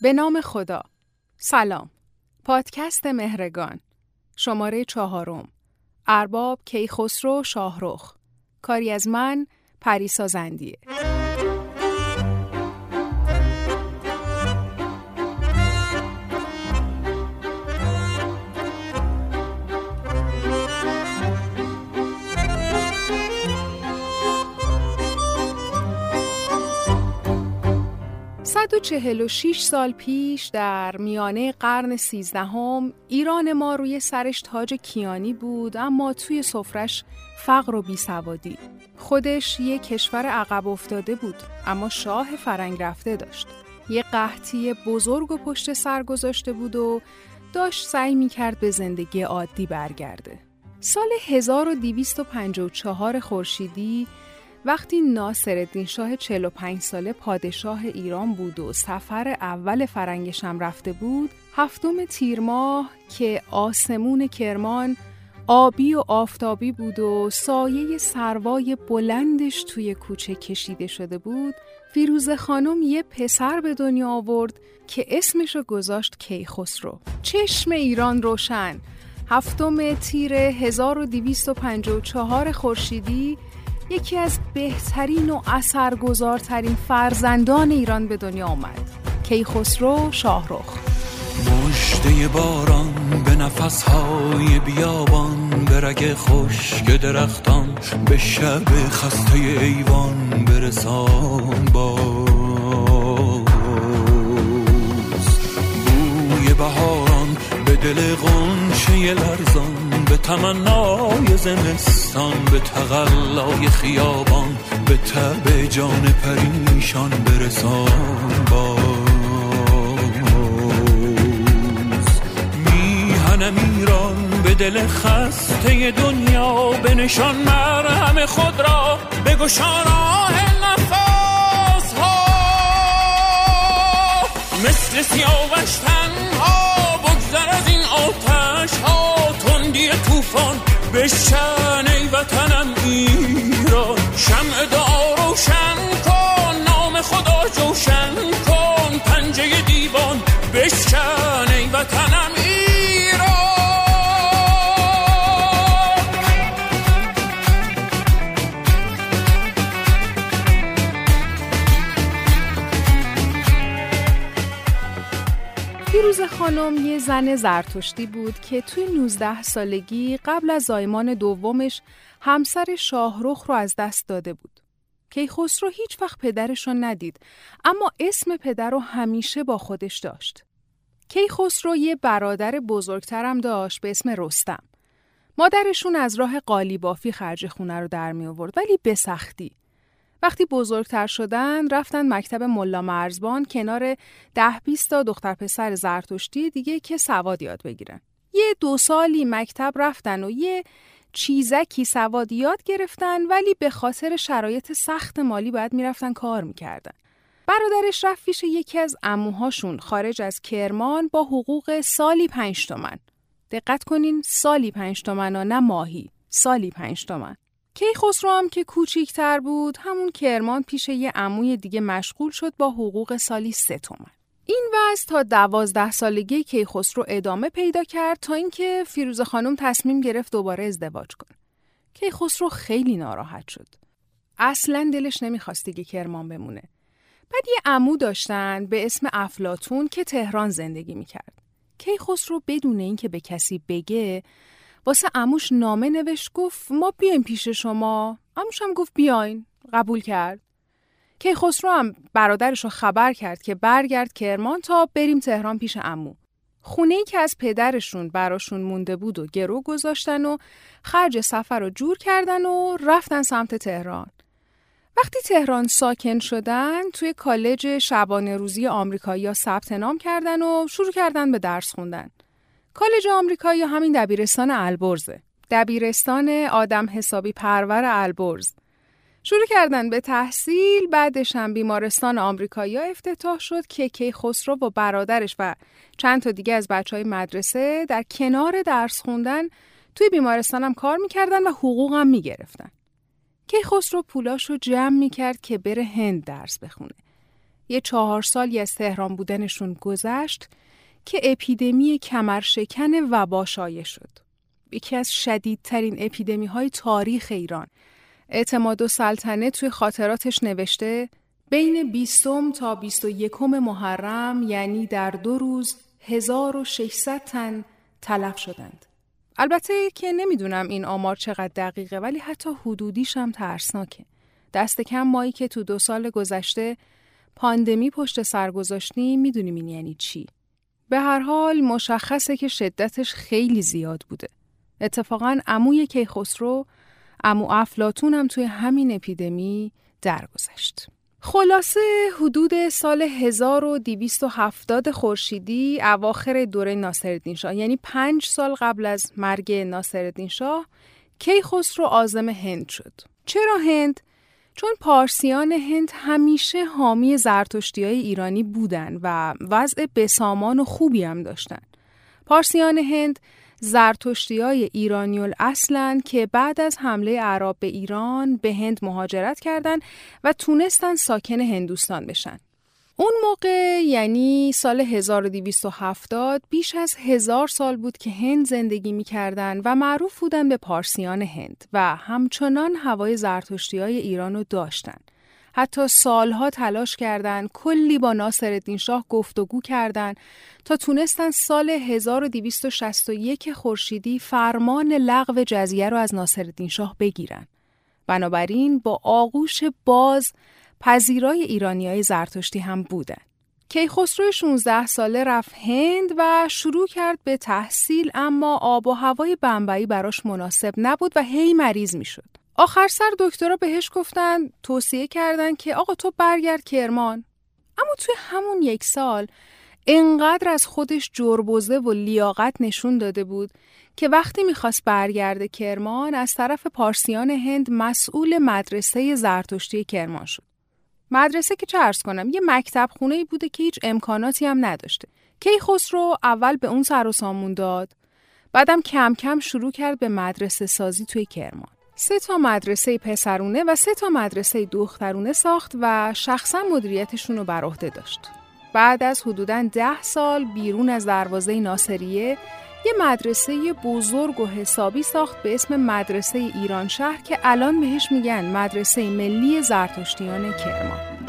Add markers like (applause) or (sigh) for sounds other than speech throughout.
به نام خدا. سلام. پادکست مهرگان. شماره چهارم. ارباب کیخسرو شاهرخ. کاری از من پریسا 146 سال پیش در میانه قرن سیزدهم ایران ما روی سرش تاج کیانی بود اما توی سفرش فقر و بیسوادی. خودش یه کشور عقب افتاده بود اما شاه فرنگ رفته داشت. یه قحطی بزرگ و پشت سر گذاشته بود و داشت سعی می‌کرد به زندگی عادی برگرده. سال 1254 خورشیدی وقتی ناصرالدین شاه 45 ساله پادشاه ایران بود و سفر اول فرنگشم رفته بود هفتم تیر ماه که آسمون کرمان آبی و آفتابی بود و سایه سروای بلندش توی کوچه کشیده شده بود فیروز خانم یه پسر به دنیا آورد که اسمشو گذاشت کیخسرو. چشم ایران روشن. هفتم تیر 1254 خورشیدی یکی از بهترین و اثرگذارترین فرزندان ایران به دنیا آمد. کیخسرو شاهرخ. مشته باران به نفسهای بیابان به رگ خشک درختان به شب خسته ایوان برسان باز. بوی بهاران به دل غنچه لرزان به تمنای زمستان به تقلای خیابان به تب جان پریشان برسان باز. میهنم ایران به دل خسته دنیا به نشان مرهم خود را به گشان نفس ها. مثل سیاوش ها بگذر از این آتش ها تندی طوفان بشن ای وطنم ایران. شمع دعا روشن کن نام خدا جوشن کن. پنجه دیوان بشکن ای وطنم خانم یه زن زرتشتی بود که توی 19 سالگی قبل از زایمان دومش همسر شاهرخ رو از دست داده بود. کیخسرو هیچ وقت پدرش رو ندید اما اسم پدر رو همیشه با خودش داشت. کیخسرو یه برادر بزرگترم داشت به اسم رستم. مادرشون از راه قالیبافی خرج خونه رو در می آورد ولی به سختی. وقتی بزرگتر شدن رفتن مکتب ملا مرزبان کنار ده بیست تا دختر پسر زرتشتی دیگه که سواد یاد بگیرن. یه دو سالی مکتب رفتن و یه چیزکی سواد یاد گرفتن ولی به خاطر شرایط سخت مالی باید می‌رفتن کار می‌کردن. برادرش رفت پیش یکی از اموهاشون خارج از کرمان با حقوق سالی پنج تومن. دقت کنین سالی پنج تومن و نه ماهی. سالی پنج تومن. کیخسرو هم که کوچیکتر بود همون کرمان پیش یه عموی دیگه مشغول شد با حقوق سالی سه تومن. این وضع تا دوازده سالگی کیخسرو ادامه پیدا کرد تا اینکه فیروز خانم تصمیم گرفت دوباره ازدواج کنه. کیخسرو خیلی ناراحت شد. اصلا دلش نمی‌خواست دیگه کرمان بمونه. بعد یه عمو داشتن به اسم افلاتون که تهران زندگی می‌کرد. کیخسرو بدون اینکه به کسی بگه واسه اموش نامه نوشت گفت ما بیایم پیش شما. اموش هم گفت بیاین. قبول کرد. که خسرو هم برادرش رو خبر کرد که برگرد کرمان تا بریم تهران پیش امو خونه ای که از پدرشون براشون مونده بود و گرو گذاشتن و خرج سفر رو جور کردن و رفتن سمت تهران. وقتی تهران ساکن شدن توی کالج شبانه روزی آمریکایی ثبت نام کردن و شروع کردن به درس خوندن. کالج آمریکا یا همین دبیرستان البرزه. دبیرستان آدم حسابی پرور البرز. شروع کردن به تحصیل بعدش هم بیمارستان آمریکایی افتتاح شد که کی خسرو و برادرش و چند تا دیگه از بچه های مدرسه در کنار درس خوندن توی بیمارستان هم کار می‌کردن و حقوق هم می‌گرفتن. کی خسرو پولاش رو جمع می‌کرد که بره هند درس بخونه. یه چهار سالی از تهران بودنشون گذشت که اپیدمی کمرشکن وبا شایع شد. یکی از شدیدترین اپیدمی های تاریخ ایران. اعتماد و سلطنه توی خاطراتش نوشته بین 20 تا 21 محرم یعنی در دو روز 1600 تن تلف شدند. البته که نمی‌دونم این آمار چقدر دقیقه ولی حتی حدودیش هم ترسناکه. دست کم مایی که تو دو سال گذشته پاندمی پشت سر گذاشتیم می‌دونیم این یعنی چی. به هر حال مشخصه که شدتش خیلی زیاد بوده. اتفاقا عموی کیخسرو امو افلاتون هم توی همین اپیدمی درگذشت. خلاصه حدود سال 1270 خورشیدی اواخر دوره ناصرالدین شاه یعنی پنج سال قبل از مرگ ناصرالدین شاه کیخسرو آزم هند شد. چرا هند؟ چون پارسیان هند همیشه حامی زرتشتی های ایرانی بودن و وضع بسامان و خوبی هم داشتن. پارسیان هند زرتشتی های ایرانی اصلن که بعد از حمله عرب به ایران به هند مهاجرت کردند و تونستن ساکن هندوستان بشن. اون موقع یعنی سال 1270 بیش از هزار سال بود که هند زندگی می‌کردن و معروف بودن به پارسیان هند و همچنان هوای زرتشتی های ایران رو داشتن. حتی سالها تلاش کردند کلی با ناصرالدین شاه گفتگو کردند تا تونستن سال 1261 خورشیدی فرمان لغو جزیه رو از ناصرالدین شاه بگیرن. بنابراین با آغوش باز پذیرای ایرانی های زرتشتی هم بودن. کیخسرو 16 ساله رفت هند و شروع کرد به تحصیل اما آب و هوای بمبئی براش مناسب نبود و هی مریض می‌شد. آخر سر دکترها بهش گفتن توصیه کردن که آقا تو برگرد کرمان اما توی همون یک سال انقدر از خودش جربوزه و لیاقت نشون داده بود که وقتی می‌خواست برگرده کرمان از طرف پارسیان هند مسئول مدرسه زرتشتی کرمان شد. مدرسه که چه ارز کنم یه مکتب خونه بوده که هیچ امکاناتی هم نداشته. کیخسرو اول به اون سر و سامون داد بعدم کم کم شروع کرد به مدرسه سازی توی کرمان. سه تا مدرسه پسرونه و سه تا مدرسه دخترونه ساخت و شخصا مدیریتشون رو بر عهده داشت. بعد از حدوداً ده سال بیرون از دروازه ناصریه یه مدرسه بزرگ و حسابی ساخت به اسم مدرسه ایران شهر که الان بهش میگن مدرسه ملی زرتشتیان کرمان.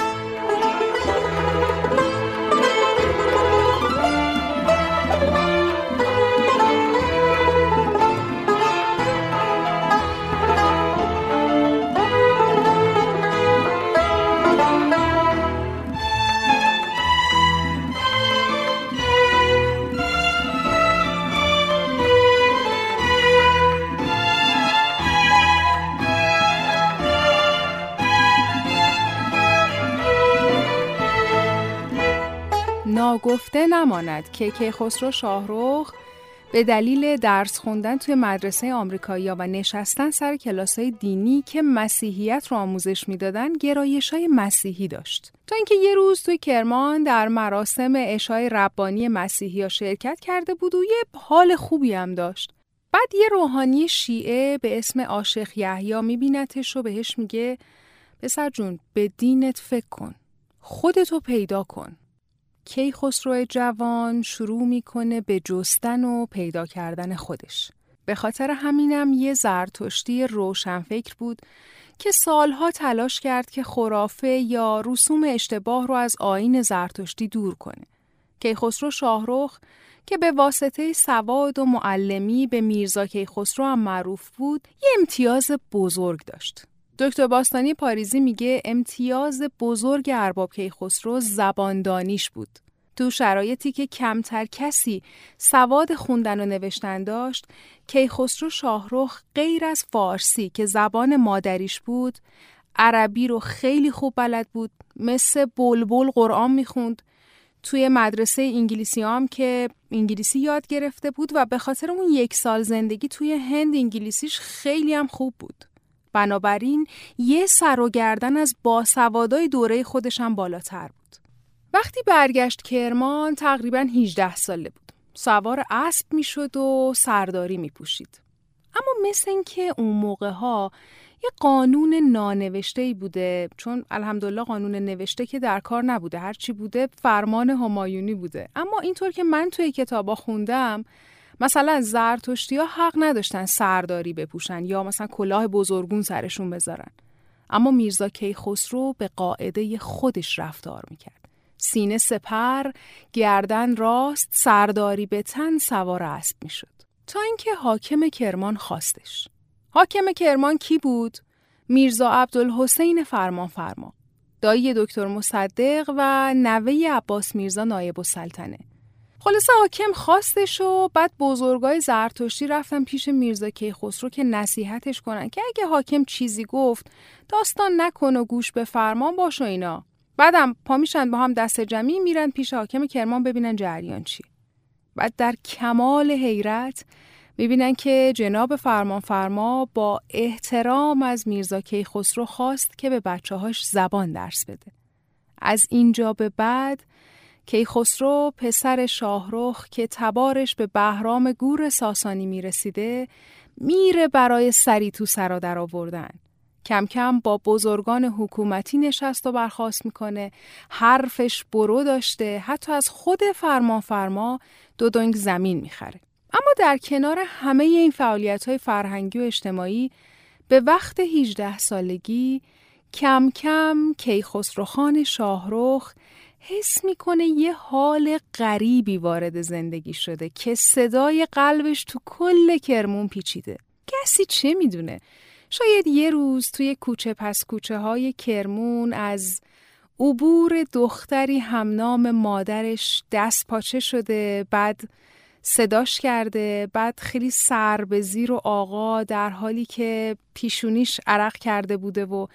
نماند که کیخسرو شاهروخ به دلیل درس خوندن توی مدرسه آمریکایی و نشستن سر کلاسای دینی که مسیحیت رو آموزش می‌دادن گرایش های مسیحی داشت. تا اینکه یه روز توی کرمان در مراسم اشای ربانی مسیحی ها شرکت کرده بود و یه حال خوبی هم داشت. بعد یه روحانی شیعه به اسم عاشق یحیی میبینتش و بهش میگه پسر جون به دینت فکر کن. خودتو پیدا کن. کیخسرو جوان شروع می‌کنه به جستن و پیدا کردن خودش. به خاطر همینم یه زرتشتی روشنفکر بود که سالها تلاش کرد که خرافه یا رسوم اشتباه رو از آین زرتشتی دور کنه. کیخسرو شاهروخ که به واسطه سواد و معلمی به میرزا کیخسرو هم معروف بود، یه امتیاز بزرگ داشت. دکتر باستانی پاریزی میگه امتیاز بزرگ ارباب کیخسرو زباندانیش بود. تو شرایطی که کمتر کسی سواد خوندن و نوشتن داشت، کیخسرو شاهروخ غیر از فارسی که زبان مادریش بود، عربی رو خیلی خوب بلد بود، مثل بلبل قرآن می‌خوند، توی مدرسه انگلیسی هم که انگلیسی یاد گرفته بود و به خاطر اون یک سال زندگی توی هند انگلیسیش خیلی هم خوب بود. بنابراین یه سر و گردن از باسوادای دوره خودش بالاتر بود. وقتی برگشت کرمان تقریبا 18 ساله بود. سوار اسب می‌شد و سرداری می پوشید. اما مثل اینکه اون موقع ها یه قانون نانوشته ای بوده چون الحمدلله قانون نوشته که در کار نبوده هرچی بوده فرمان همایونی بوده اما اینطور که من توی کتابا خوندم مثلا زرتشتی ها حق نداشتن سرداری بپوشن یا مثلا کلاه بزرگون سرشون بذارن. اما میرزا کیخسرو به قاعده خودش رفتار می‌کرد. سینه سپر گردن راست سرداری به تن سوار اسب می‌شد. تا اینکه حاکم کرمان خواستش. حاکم کرمان کی بود؟ میرزا عبدالحسین فرمان فرما. دایی دکتر مصدق و نوه عباس میرزا نایب السلطنه. خلاصه حاکم خواستش و بعد بزرگای زرتشتی رفتن پیش میرزا کیخسرو که نصیحتش کنن که اگه حاکم چیزی گفت داستان نکن و گوش به فرمان باش و اینا. بعدم پا میشن با هم دست جمعی میرن پیش حاکم کرمان ببینن جریان چی بعد در کمال حیرت می‌بینن که جناب فرمان فرما با احترام از میرزا کیخسرو خواست که به بچه هاش زبان درس بده. از اینجا به بعد کیخسرو پسر شاهرخ که تبارش به بهرام گور ساسانی می‌رسیده میره برای سری تو سرا در آوردن. کم کم با بزرگان حکومتی نشست و برخواست می‌کنه. حرفش برو داشته حتی از خود فرما دو دنگ زمین می‌خره. اما در کنار همه این فعالیت های فرهنگی و اجتماعی به وقت 18 سالگی کم کم کیخسروخان شاهرخ حس می‌کنه یه حال غریبی وارد زندگی شده که صدای قلبش تو کل کرمون پیچیده. کسی چه می‌دونه؟ شاید یه روز توی کوچه پس کوچه های کرمون از عبور دختری همنام مادرش دست پاچه شده بعد صداش کرده بعد خیلی سر به زیر و آقا در حالی که پیشونیش عرق کرده بوده و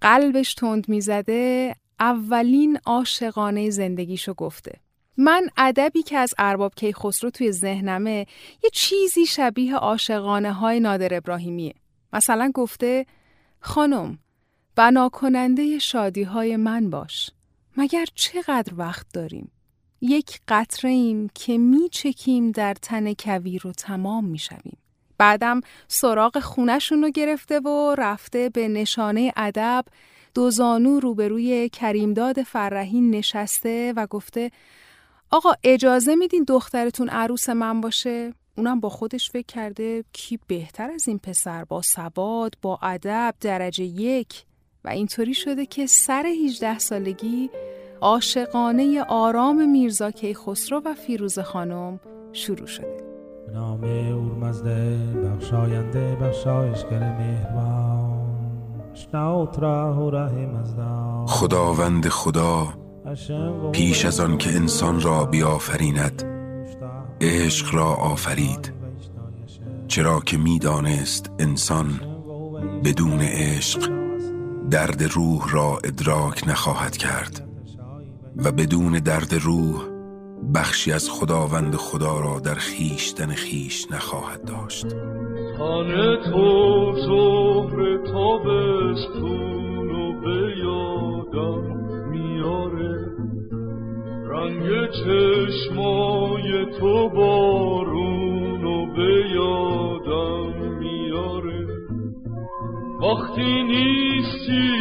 قلبش تند می‌زده. اولین عاشقانه زندگیشو گفته. من ادبی که از ارباب کیخسرو توی ذهنمه یه چیزی شبیه عاشقانه های نادر ابراهیمیه. مثلا گفته خانم بنا کننده شادی های من باش مگر چقدر وقت داریم؟ یک قطره ایم که چکیم در تن کویر و تمام شویم. بعدم سراغ خونشون رو گرفته و رفته به نشانه ادب دو زانو روبروی کریمداد فرهین نشسته و گفته آقا اجازه میدین دخترتون عروس من باشه؟ اونم با خودش فکر کرده کی بهتر از این پسر با سواد با ادب درجه یک؟ و اینطوری شده که سر 18 سالگی عاشقانه آرام میرزا کیخسرو و فیروز خانم شروع شده. نام اورمزده بخشاینده بخشایشگر مهربان. خداوند خدا پیش از آن که انسان را بیافریند عشق را آفرید. چرا که می‌دانست انسان بدون عشق درد روح را ادراک نخواهد کرد و بدون درد روح بخشی از خداوند خدا را در خیشتن خیش نخواهد داشت. تن تو زهر تابستون و به یادم میاره. رنگ چشمای تو بارون و به یادم میاره. وقتی نیستی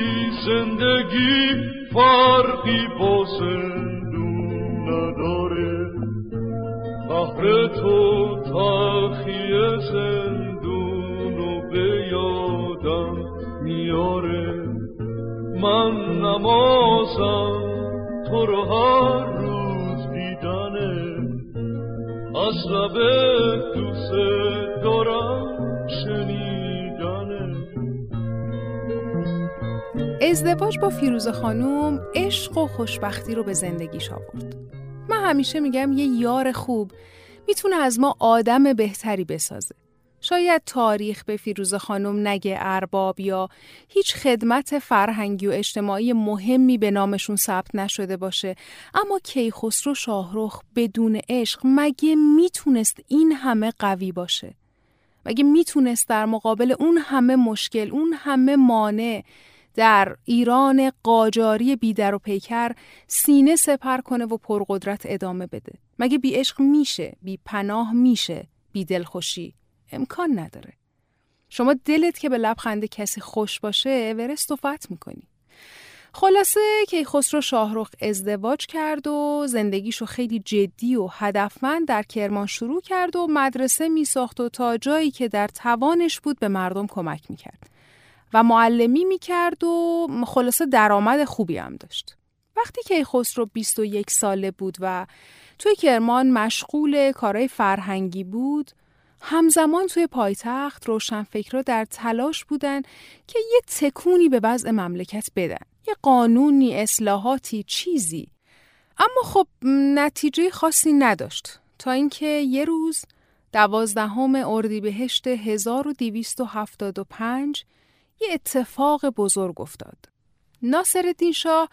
زندگی فرقی با نداره. بحر تو تلخی زندون و به یادم میاره. من نمازم تو رو هر روز دیدنه. از لب دوست دارم ازدواج با فیروز خانوم عشق و خوشبختی رو به زندگیش آورد. من همیشه میگم یه یار خوب می‌تونه از ما آدم بهتری بسازه. شاید تاریخ به فیروز خانم نگه ارباب یا هیچ خدمت فرهنگی و اجتماعی مهمی به نامشون ثبت نشده باشه اما کیخسرو شاهرخ بدون عشق مگه می‌تونست این همه قوی باشه مگه می‌تونست در مقابل اون همه مشکل اون همه مانع در ایران قاجاری بیدر و پیکر سینه سپر کنه و پرقدرت ادامه بده. مگه بی عشق میشه؟ بی پناه میشه؟ بی دلخوشی؟ امکان نداره. شما دلت که به لبخند کسی خوش باشه ورست و فت می‌کنی. خلاصه که خسرو شاهرخ ازدواج کرد و زندگیشو خیلی جدی و هدفمند در کرمان شروع کرد و مدرسه می ساخت و تا جایی که در توانش بود به مردم کمک می کرد و معلمی می کرد و خلاصه درآمد خوبی هم داشت. وقتی که خسرو 21 ساله بود و توی کرمان مشغول کارهای فرهنگی بود همزمان توی پایتخت روشنفکرا در تلاش بودن که یه تکونی به وضع مملکت بدن یه قانونی اصلاحاتی چیزی اما خب نتیجه خاصی نداشت تا اینکه یه روز دوازدهم اردیبهشت 1275 یه اتفاق بزرگ افتاد. ناصرالدین شاه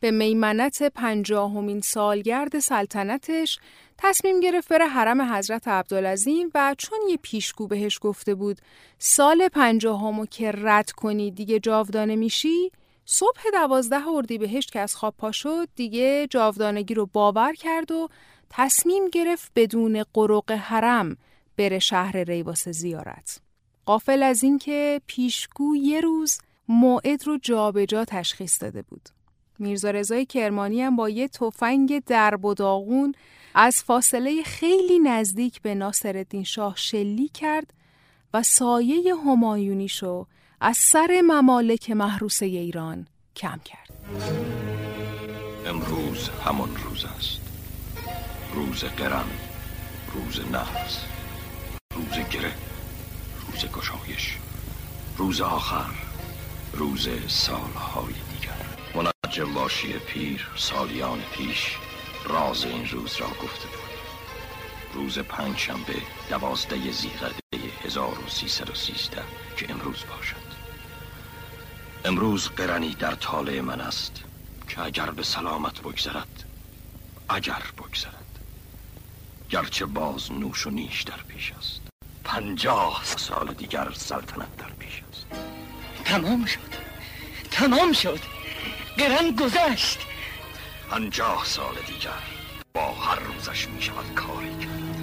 به میمنت پنجاهمین سالگرد سلطنتش تصمیم گرفت بره حرم حضرت عبدالعظیم و چون یه پیشگو بهش گفته بود سال پنجاهمو که رد کنی دیگه جاودانه میشی صبح دوازده اردیبهشت که از خواب پا شد دیگه جاودانگی رو باور کرد و تصمیم گرفت بدون قرق حرم بره شهر ریواس زیارت. قافل از اینکه پیشگو یه روز موعد رو جابجا جا تشخیص داده بود. میرزا رضای کرمانی هم با یه تفنگ درب و از فاصله خیلی نزدیک به ناصرالدین شاه شلی کرد و سایه همایونیشو از سر ممالک محروسه ایران کم کرد. امروز همان روز است. روز قرن روز نحس روز گره. روز گشایش روز آخر روز سالهای دیگر. منجم باشی پیر سالیان پیش راز این روز را گفته بود. روز پنج شنبه دوازده زیغده 1313 که امروز باشد. امروز قرنی در طالع من است که اگر به سلامت بگذرد اگر بگذرد. گرچه باز نوش و نیش در پیش است. پنجاه سال دیگر سلطنت در پیش است. تمام شد. تمام شد. قرن گذشت. پنجاه سال دیگر با هر روزش می شود کاری کرد.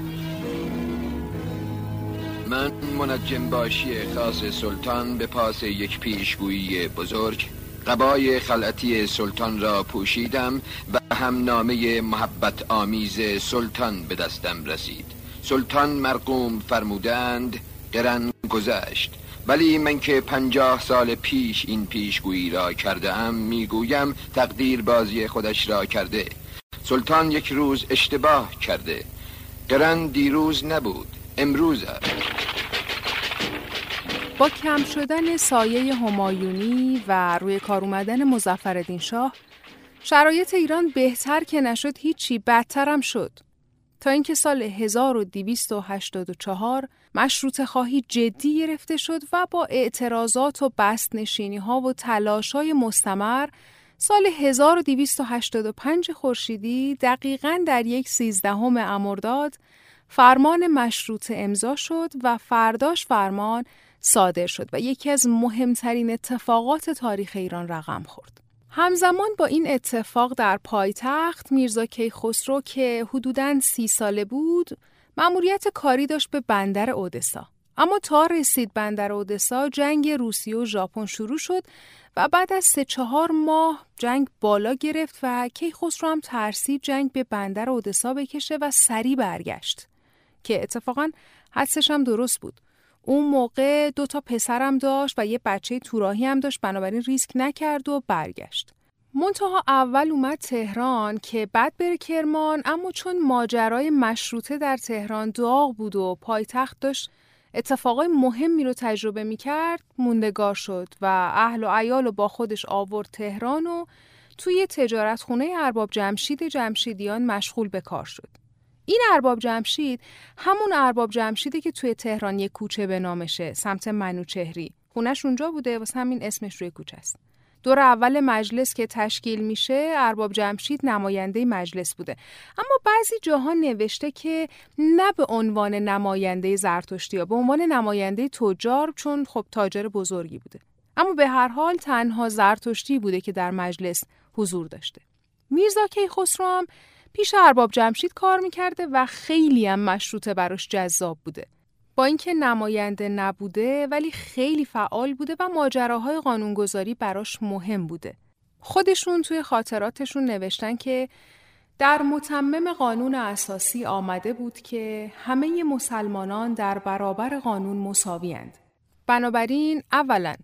من منجم باشی خاص سلطان به پاس یک پیشگویی بزرگ قبای خلعتی سلطان را پوشیدم و هم نامه محبت آمیز سلطان به دستم رسید. سلطان مرقوم فرمودند قرن گذشت. ولی من که پنجاه سال پیش این پیشگویی را کرده ام می‌گویم تقدیر بازی خودش را کرده. سلطان یک روز اشتباه کرده. قرن دیروز نبود امروز است. با کم شدن سایه همایونی و روی کار اومدن مزفردین شاه شرایط ایران بهتر که نشد هیچی بدتر هم شد. تا اینکه سال 1284 مشروط خواهی جدی گرفته شد و با اعتراضات و بست نشینی ها و تلاش های مستمر سال 1285 خورشیدی دقیقا در یک سیزدهم امرداد فرمان مشروط امضا شد و فرداش فرمان صادر شد و یکی از مهمترین اتفاقات تاریخ ایران رقم خورد. همزمان با این اتفاق در پایتخت میرزا کیخسرو که حدوداً سی ساله بود مأموریت کاری داشت به بندر اودسا. اما تا رسید بندر اودسا جنگ روسیه و ژاپن شروع شد و بعد از سه چهار ماه جنگ بالا گرفت و کیخسرو هم ترسید جنگ به بندر اودسا بکشه و سری برگشت که اتفاقا حدسش هم درست بود. اون موقع دو تا پسرم داشت و یه بچه توراهی هم داشت بنابراین ریسک نکرد و برگشت. منتها اول اومد تهران که بعد بره کرمان اما چون ماجرای مشروطه در تهران داغ بود و پایتخت داشت اتفاقای مهمی رو تجربه می‌کرد موندگار شد و اهل و عیال رو با خودش آورد تهران و توی تجارت خونه ارباب جمشید جمشیدیان مشغول به کار شد. این ارباب جمشید همون ارباب جمشیده که توی تهران یک کوچه به نامشه سمت منوچهری. خونش اونجا بوده واسه همین اسمش روی کوچه است. دور اول مجلس که تشکیل میشه ارباب جمشید نماینده مجلس بوده. اما بعضی جاها نوشته که نه به عنوان نماینده زرتشتی یا به عنوان نماینده تجار چون خب تاجر بزرگی بوده. اما به هر حال تنها زرتشتی بوده که در مجلس حضور داشته. میرزا کیخسرو هم پیش ارباب جمشید کار می‌کرده و خیلی هم مشروطه براش جذاب بوده. با اینکه نماینده نبوده ولی خیلی فعال بوده و ماجراهای قانونگذاری براش مهم بوده. خودشون توی خاطراتشون نوشتن که در متمم قانون اساسی آمده بود که همه مسلمانان در برابر قانون مساویند. بنابراین اولا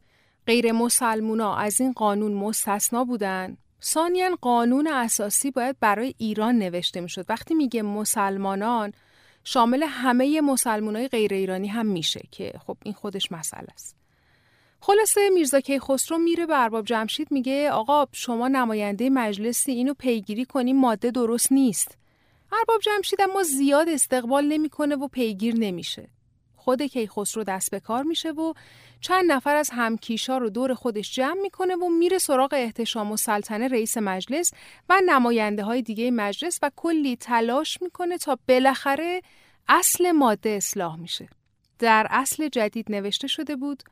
غیر مسلمونا از این قانون مستثنا بودن ثانیا قانون اساسی باید برای ایران نوشته می‌شد. وقتی میگه مسلمانان شامل همه مسلمانای غیر ایرانی هم میشه که خب این خودش مسئله است. خلاصه میرزا خسرو میره به ارباب جمشید میگه آقا شما نماینده مجلسی اینو پیگیری کنی ماده درست نیست. ارباب جمشید اما زیاد استقبال نمی‌کنه و پیگیر نمیشه. خود کیخسرو دست به کار میشه و چند نفر از همکیشا رو دور خودش جمع می‌کنه و میره سراغ احتشام و سلطنه رئیس مجلس و نماینده های دیگه مجلس و کلی تلاش می‌کنه تا بالاخره اصل ماده اصلاح میشه. در اصل جدید نوشته شده بود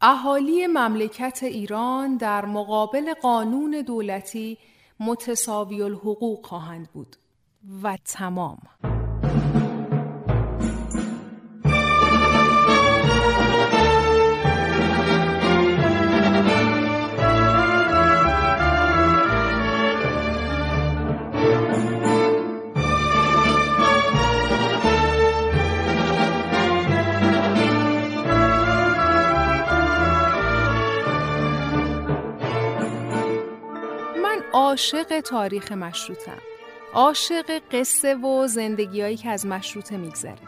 اهالی مملکت ایران در مقابل قانون دولتی متساوی الحقوق خواهند بود و تمام. عاشق تاریخ مشروطم. عاشق قصه و زندگیهایی که از مشروطه میگذره.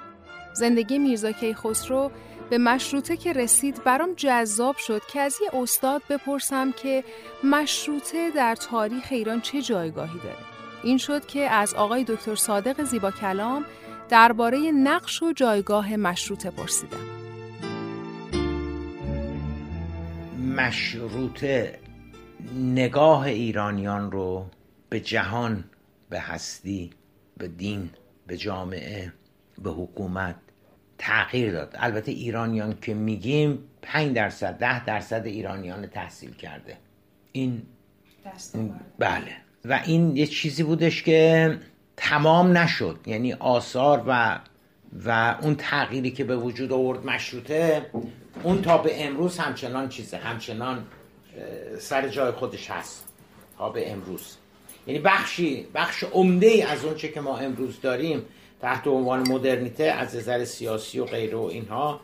زندگی میرزا کیخسرو به مشروطه که رسید برام جذاب شد که از یه استاد بپرسم که مشروطه در تاریخ ایران چه جایگاهی داره. این شد که از آقای دکتر صادق زیبا کلام درباره نقش و جایگاه مشروطه پرسیدم. مشروطه نگاه ایرانیان رو به جهان به هستی به دین به جامعه به حکومت تغییر داد. البته ایرانیان که میگیم 5 درصد ده درصد ایرانیان تحصیل کرده. این بله. و این یه چیزی بودش که تمام نشد. یعنی آثار و و اون تغییری که به وجود آورد مشروطه اون تا به امروز همچنان چیزه. همچنان سر جای خودش هست. تا به امروز. یعنی بخشی بخش عمده ای از اون چه که ما امروز داریم تحت عنوان مدرنیته از نظر سیاسی و غیره و اینها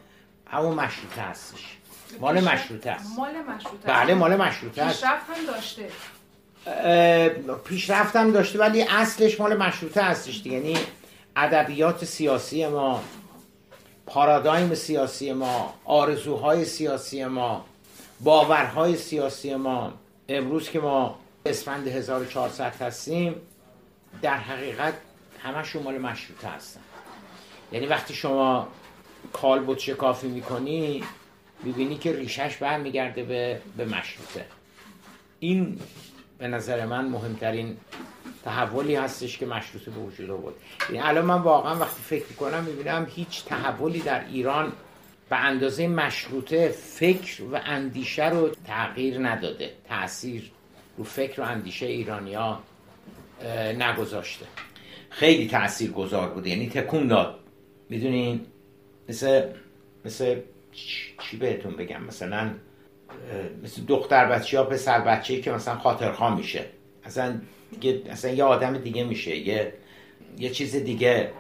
همون مشروطه هستش. مال مشروطه است. مال مشروطه بله مال مشروطه است. پیشرفت هم داشته. پیشرفت هم داشته ولی اصلش مال مشروطه هستش یعنی ادبیات سیاسی ما پارادایم سیاسی ما آرزوهای سیاسی ما باورهای سیاسی ما امروز که ما اسفند 1400 هستیم در حقیقت همشون مال مشروطه هستن. یعنی وقتی شما کالبد شکافی می‌کنی می‌بینی که ریشش برمیگرده به, به مشروطه. این به نظر من مهمترین تحولی هستش که مشروطه به وجود آورد. یعنی الان من واقعا وقتی فکر می‌کنم می‌بینم هیچ تحولی در ایران به اندازه مشروطه فکر و اندیشه رو تغییر نداده تاثیر رو فکر و اندیشه ایرانیا نگذاشته. خیلی تأثیر گذار بوده یعنی تکون داد. می‌دونین؟ مثل مثل چی بهتون بگم؟ مثلا مثل دختر بچه یا پسر بچه که مثلا خاطرخواه میشه. اصلا اصلا یه آدم دیگه میشه یه یه چیز دیگه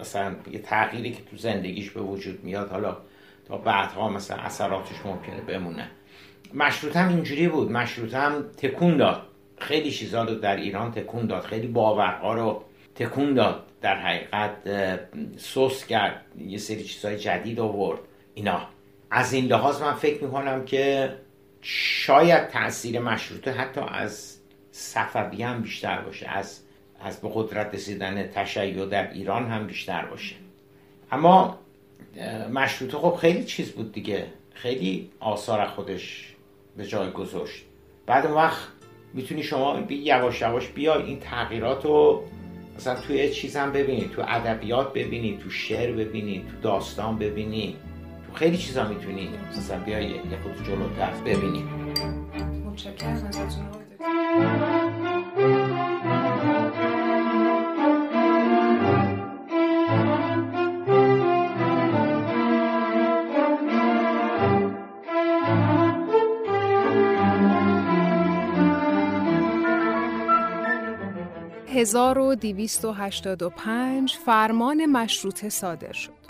مثلا یه تغییری که تو زندگیش به وجود میاد حالا تا بعدها مثلا اثراتش ممکنه بمونه. مشروط هم اینجوری بود. مشروط هم تکون داد. خیلی چیزا رو در ایران تکون داد. خیلی باورها رو تکون داد. در حقیقت سوس کرد. یه سری چیزهای جدید آورد. اینا. از این لحاظ من فکر می‌کنم که شاید تاثیر مشروطه حتی از صفوی هم بیشتر باشه. از از به قدرت رسیدن تشیع در ایران هم بیشتر باشه. اما مشروطه خب خیلی چیز بود دیگه. خیلی آثار خودش به جای گذاشت. بعد اون وقت می‌تونی شما یواش یواش بیا این تغییرات رو مثلا توی چیز هم ببینید تو ادبیات ببینید تو شعر ببینید تو داستان ببینید تو خیلی چیزا می‌تونید مثلا بیا یه خود جلوتر ببینید متشکرم 1285 فرمان مشروطه صادر شد.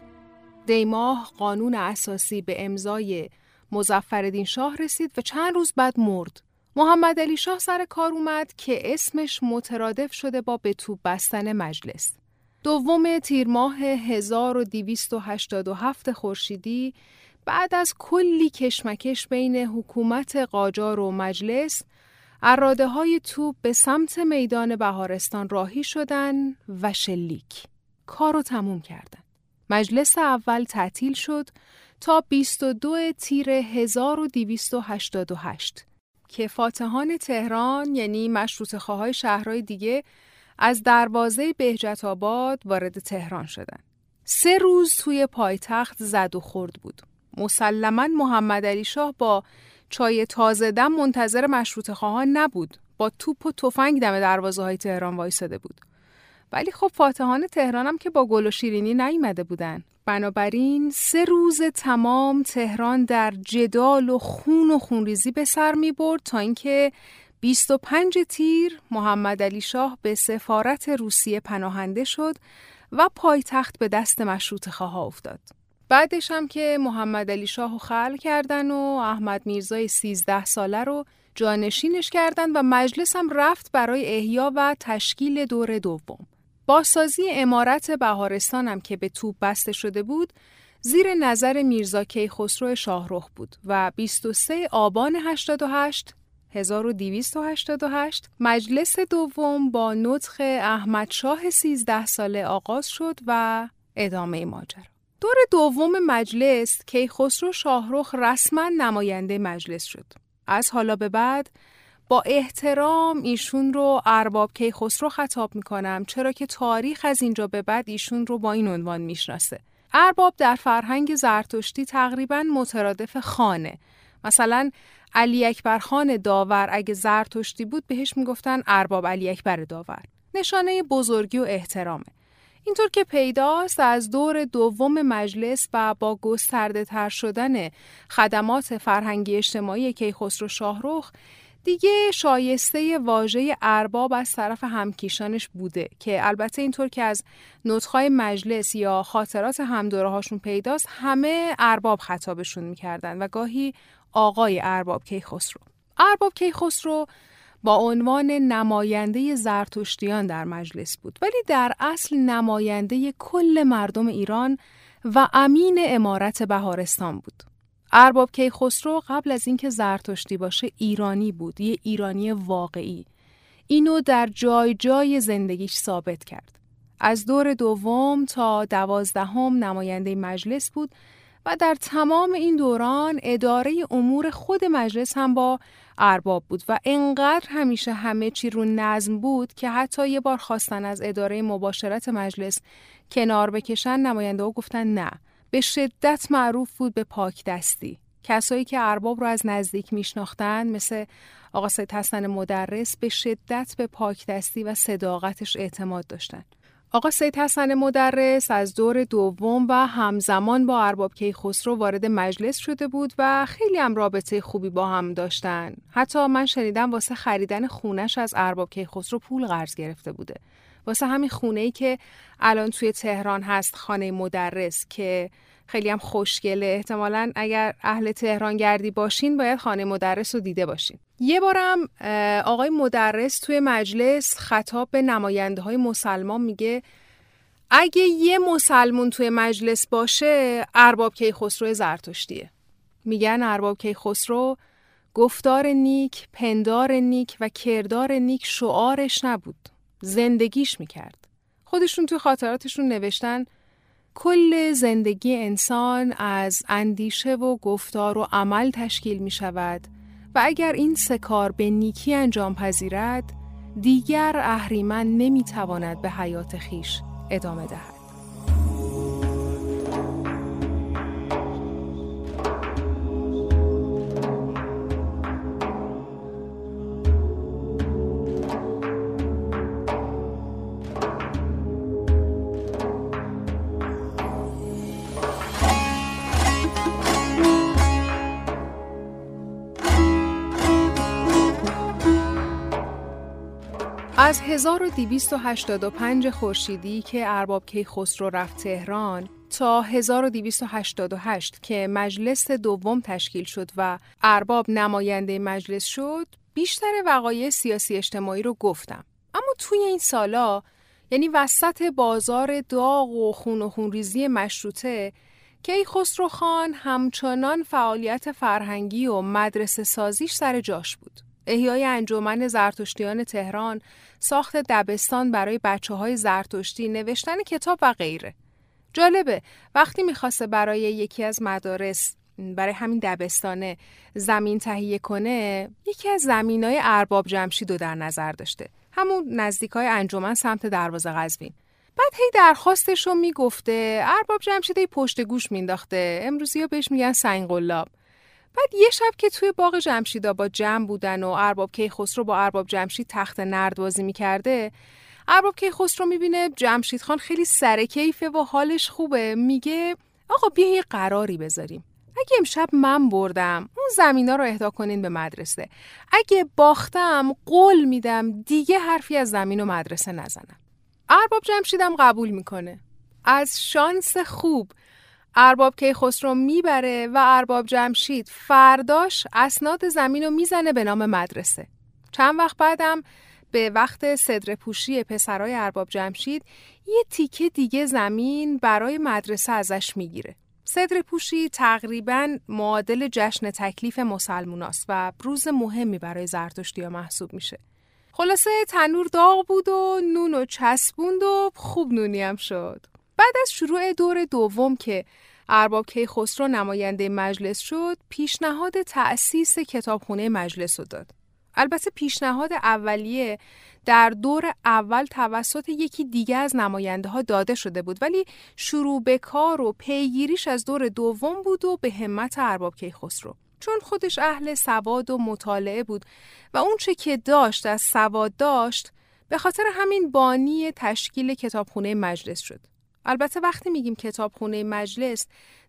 دیماه قانون اساسی به امضای مزفردین شاه رسید و چند روز بعد مرد. محمد علی شاه سر کار اومد که اسمش مترادف شده با به توپ بستن مجلس. دوم تیر ماه 1287 خورشیدی بعد از کلی کشمکش بین حکومت قاجار و مجلس اراده های توپ به سمت میدان بهارستان راهی شدن و شلیک کارو تموم کردن. مجلس اول تعطیل شد تا 22 تیر 1288 که فاتحان تهران یعنی مشروط خواهای شهرهای دیگه از دروازه بهجت آباد وارد تهران شدند. سه روز توی پایتخت زد و خورد بود. مسلما محمد علی شاه با چای تازه دم منتظر مشروط خواهان نبود. با توپ و تفنگ دم دروازه های تهران وایساده بود. ولی خب فاتحان تهران هم که با گل و شیرینی نیامده بودن. بنابراین سه روز تمام تهران در جدال و خون و خونریزی به سر می برد تا اینکه 25 تیر محمد علی شاه به سفارت روسیه پناهنده شد و پایتخت به دست مشروط خواه افتاد. بعدش هم که محمد علی شاه خل کردن و احمد میرزای 13 ساله رو جانشینش کردن و مجلس هم رفت برای احیا و تشکیل دور دوم. بازسازی امارت بهارستان هم که به توپ بسته شده بود زیر نظر میرزا کیخسرو شاهرخ بود و 23 آبان 88 1288 مجلس دوم با نطخ احمد شاه 13 ساله آغاز شد و ادامه ماجرا. دور دوم مجلس کیخسرو شاهرخ رسما نماینده مجلس شد. از حالا به بعد با احترام ایشون رو ارباب کیخسرو خطاب می‌کنم چرا که تاریخ از اینجا به بعد ایشون رو با این عنوان می‌شناسه. ارباب در فرهنگ زرتشتی تقریبا مترادف خانه. مثلا علی اکبر خان داور اگه زرتشتی بود بهش می‌گفتن ارباب علی اکبر داور. نشانه بزرگی و احترامه. اینطور که پیداست از دور دوم مجلس و با گسترده تر شدن خدمات فرهنگی اجتماعی کیخسرو شاهروخ دیگه شایسته واژه ارباب از طرف همکیشانش بوده که البته اینطور که از نطخای مجلس یا خاطرات همدوره هاشون پیداست همه ارباب خطابشون می‌کردن و گاهی آقای ارباب کیخسرو. ارباب کیخسرو با عنوان نماینده زرتشتیان در مجلس بود ولی در اصل نماینده کل مردم ایران و امین امارت بهارستان بود. ارباب کیخسرو قبل از اینکه زرتشتی باشه ایرانی بود، یه ایرانی واقعی. اینو در جای جای زندگیش ثابت کرد. از دور دوم تا دوازدهم نماینده مجلس بود و در تمام این دوران اداره امور خود مجلس هم با ارباب بود و انقدر همیشه همه چی رو نظم بود که حتی یه بار خواستن از اداره مباشرت مجلس کنار بکشن نماینده ها گفتن نه. به شدت معروف بود به پاک دستی. کسایی که ارباب رو از نزدیک میشناختن مثل آقا سید حسن مدرس به شدت به پاک دستی و صداقتش اعتماد داشتن. آقا سید حسن مدرس از دور دوم و همزمان با ارباب کیخسرو وارد مجلس شده بود و خیلی هم رابطه خوبی با هم داشتن. حتی من شنیدم واسه خریدن خونش از ارباب کیخسرو پول قرض گرفته بوده. واسه همین خونه ای که الان توی تهران هست خانه مدرس که خیلی هم خوشگله احتمالا اگر اهل تهران گردی باشین باید خانه مدرس رو دیده باشین یه بارم آقای مدرس توی مجلس خطاب به نماینده های مسلمان میگه اگه یه مسلمون توی مجلس باشه ارباب کیخسرو زرتشتیه. میگن ارباب کیخسرو گفتار نیک، پندار نیک و کردار نیک شعارش نبود. زندگیش می‌کرد. خودشون توی خاطراتشون نوشتن کل زندگی انسان از اندیشه و گفتار و عمل تشکیل می شود و اگر این سه کار به نیکی انجام پذیرد دیگر اهریمن نمی تواند به حیات خیش ادامه دهد. از 1285 خورشیدی که ارباب کیخسرو رفت تهران تا 1288 که مجلس دوم تشکیل شد و ارباب نماینده مجلس شد بیشتر وقایع سیاسی اجتماعی رو گفتم اما توی این سالا یعنی وسط بازار داغ و خون و خونریزی مشروطه که خسرو خان همچنان فعالیت فرهنگی و مدرسه سازیش سر جاش بود. احیای انجمن زرتشتیان تهران، ساخت دبستان برای بچه های زرتشتی، نوشتن کتاب و غیره. جالبه وقتی می‌خواسته برای یکی از مدارس برای همین دبستانه زمین تهیه کنه یکی از زمین های ارباب جمشید رو در نظر داشته. همون نزدیک های انجمن سمت دروازه قزوین. بعد هی درخواستش رو می‌گفته ارباب جمشید پشت گوش مینداخته امروزی ها بهش میگن سنگلاب بعد یه شب که توی باغ جمشیدا با جمع بودن و ارباب کیخسرو با ارباب جمشید تخت نرد بازی می‌کرده ارباب کیخسرو می‌بینه جمشید خان خیلی سر کیفه و حالش خوبه. میگه آقا بیا یه قراری بذاریم. اگه امشب من بردم اون زمینا رو اهدا کنین به مدرسه. اگه باختم قول میدم دیگه حرفی از زمین و مدرسه نزنم. ارباب جمشیدم قبول می‌کنه. از شانس خوب ارباب کیخسرو می‌بره و ارباب جمشید فرداش اسناد زمین رو می‌زنه به نام مدرسه چند وقت بعدم به وقت صدر پوشی پسرای ارباب جمشید یه تیکه دیگه زمین برای مدرسه ازش می‌گیره صدر پوشی تقریبا معادل جشن تکلیف مسلموناست و روز مهمی برای زرتشتی محسوب میشه. خلاصه تنور داغ بود و نون و چسبوند و خوب نونی هم شد. بعد از شروع دور دوم که ارباب کیخسرو نماینده مجلس شد، پیشنهاد تأسیس کتابخونه مجلس رو داد. البته پیشنهاد اولیه در دور اول توسط یکی دیگه از نماینده ها داده شده بود ولی شروع به کار و پیگیریش از دور دوم بود و به همت ارباب کیخسرو چون خودش اهل سواد و مطالعه بود و اون چه که داشت از سواد داشت به خاطر همین بانی تشکیل کتابخونه مجلس شد البته وقتی میگیم کتابخونه مجلس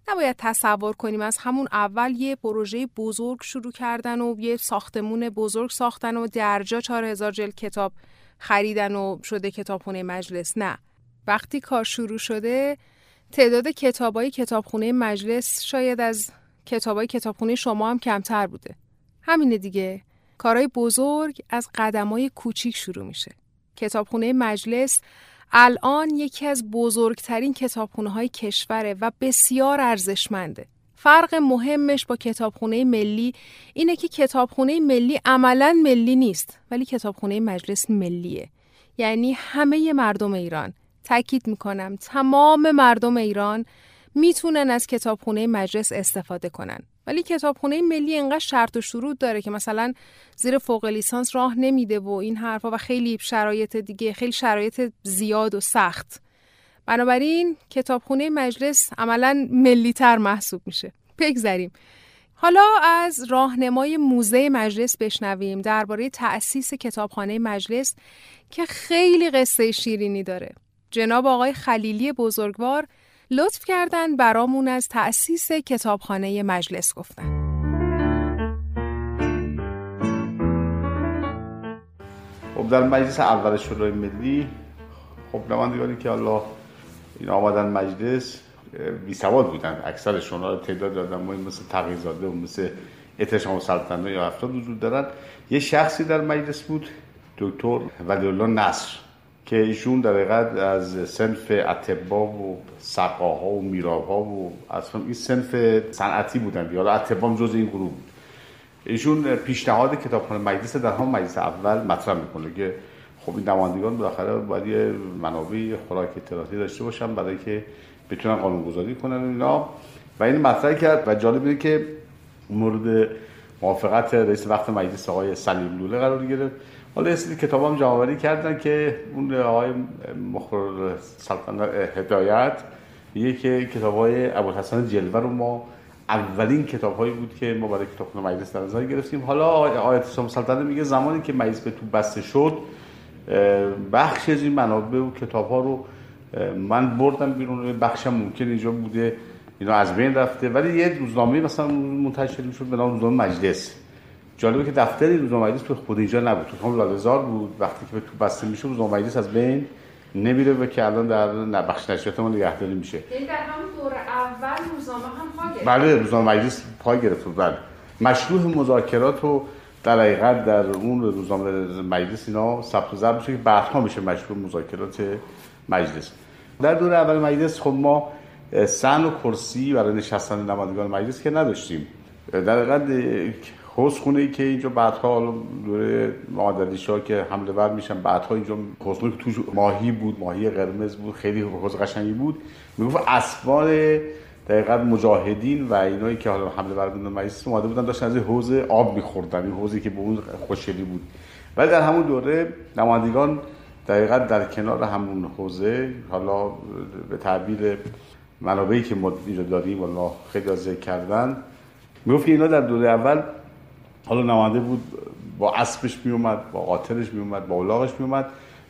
نباید تصور کنیم از همون اول یه پروژه بزرگ شروع کردن و یه ساختمون بزرگ ساختن و درجا 4000 جلد کتاب خریدن و شده کتابخونه مجلس. نه. وقتی کار شروع شده تعداد کتابای کتابخونه مجلس شاید از کتابای کتابخونه شما هم کمتر بوده. همینه دیگه. کارهای بزرگ از قدمای کوچیک شروع میشه. کتابخونه مجلس الان یکی از بزرگترین کتابخونه های کشوره و بسیار ارزشمنده. فرق مهمش با کتابخونه ملی اینه که کتابخونه ملی عملا ملی نیست ولی کتابخونه مجلس ملیه. یعنی همه مردم ایران تاکید می‌کنم تمام مردم ایران می‌تونن از کتابخونه مجلس استفاده کنن ولی کتابخونه ملی انقدر شرط و شروط داره که مثلا زیر فوق لیسانس راه نمیده و این حرفا و خیلی شرایط دیگه خیلی شرایط زیاد و سخت. بنابراین کتابخونه مجلس عملا ملیتر محسوب میشه. بگذریم. حالا از راهنمای موزه مجلس بشنویم. درباره تأسیس کتابخانه مجلس که خیلی قصه شیرینی داره. جناب آقای خلیلی بزرگوار لطف کردن برامون از تأسیس کتابخانه مجلس گفتن. خب در مجلس اول شورای ملی خب نمایندگانی که الله این آمدن مجلس بی سواد بودن. اکثرشون تعداد آدم مثل تقیزاده و مثل اتشام سلطنه یا افراد وجود دارن. یه شخصی در مجلس بود دکتر ولی الله نصر. که ایشون در حقیقت از سنف اتبا و سقاها و میرابها و اصلا این سنف صنعتی بودن حالا اتبا جز این گروه بود. ایشون پیشنهاد کتابخانه مجلس در هم مجلس اول مطرح می‌کنه که خب این نمایندگان بالاخره باید یه منابع خوراک اطلاعاتی داشته باشن برای که بتونن قانونگذاری کنن اینا. و این مطرح کرد و جالب اینه که مورد موافقت رئیس وقت مجلس آقای سلیم لوله قرار گرفت. حالا یه سری کتاب هم جمعوری کردن که اون آقای مخبر سلطنت هدایت میگه که کتاب های ابوالحسن جلوه رو ما اولین کتاب هایی بود که ما برای کتاب مجلس در نظر گرفتیم. حالا آیت سلطنت میگه زمانی که مجلس به تو بسته شد بخش از این منابع و کتاب ها رو من بردم بیرون بخشم ممکن اینجا بوده اینا از بین رفته. ولی یه روزنامه مثلا منتشر می‌شد به نام روزنامه مجلس. جالبه که دفتر روزنامه مجلس تو خود اینجا نبود. تو همون لالزار بود. وقتی که به تو بسته میشه روزنامه مجلس از بین نمیره و که الان در بخش نشریات ما نگهداری میشه. یعنی در همون دور اول روزنامه هم پا گرفت. بله روزنامه مجلس پا گرفت. بله. مشروع مذاکرات و در حقیقت در اون روزنامه مجلس اینا ثبت و ضبط میشه که بعدها میشه مشروع مذاکرات مجلس. در دور اول مجلس خب ما سن و کرسی برای نشستن نمایندگان مجلس که نداشتیم. در حقیقت حوز خونه ای که اینجا بعدها دوره معادلی شاه که حمله ور میشن بعدها اینجا حوز که توش ماهی بود ماهی قرمز بود خیلی حوز قشنگی بود. می‌گفت اسبان دقیقا مجاهدین و اینایی که حالا حمله ور بودن مجلس اومده بودن داشتن از حوز آب میخوردن این حوزی که به اون خوشگلی بود. ولی در همون دوره نمایندگان دقیقا در کنار همون حوزه حالا به تعبیر منابعی که ما اینجا داریم والله خیلی ذکر کردن می‌گفت که اینا در دوره اول حالا نماینده بود با اسبش میومد با قاطرش میومد با اولاغش میومد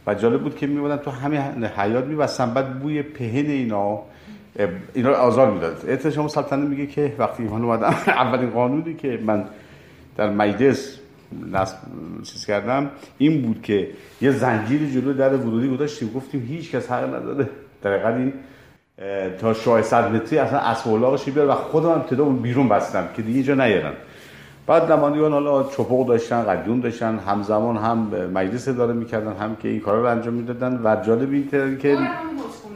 و جالب بود که میومدن تو همین حیات میبستن بعد بوی پهن اینا اینا آزار می‌داد. احتشام سلطنه میگه که وقتی من اومدم (laughs) اولین قانونی که من در مجلس نصب چیز کردم این بود که یه زنجیری جلو در ورودی گذاشتیم. گفتیم هیچ کس حق نداره. در این تا شاه صد متری اصلا اسب بیار و خودم ابتدا اون بیرون بستم که دیگه جا نیارن. بعد نمایندگان حالا چپق داشتن قدیون داشتن همزمان هم مجلس اداره می‌کردن هم که این کارا رو انجام می‌دادن و جالب این که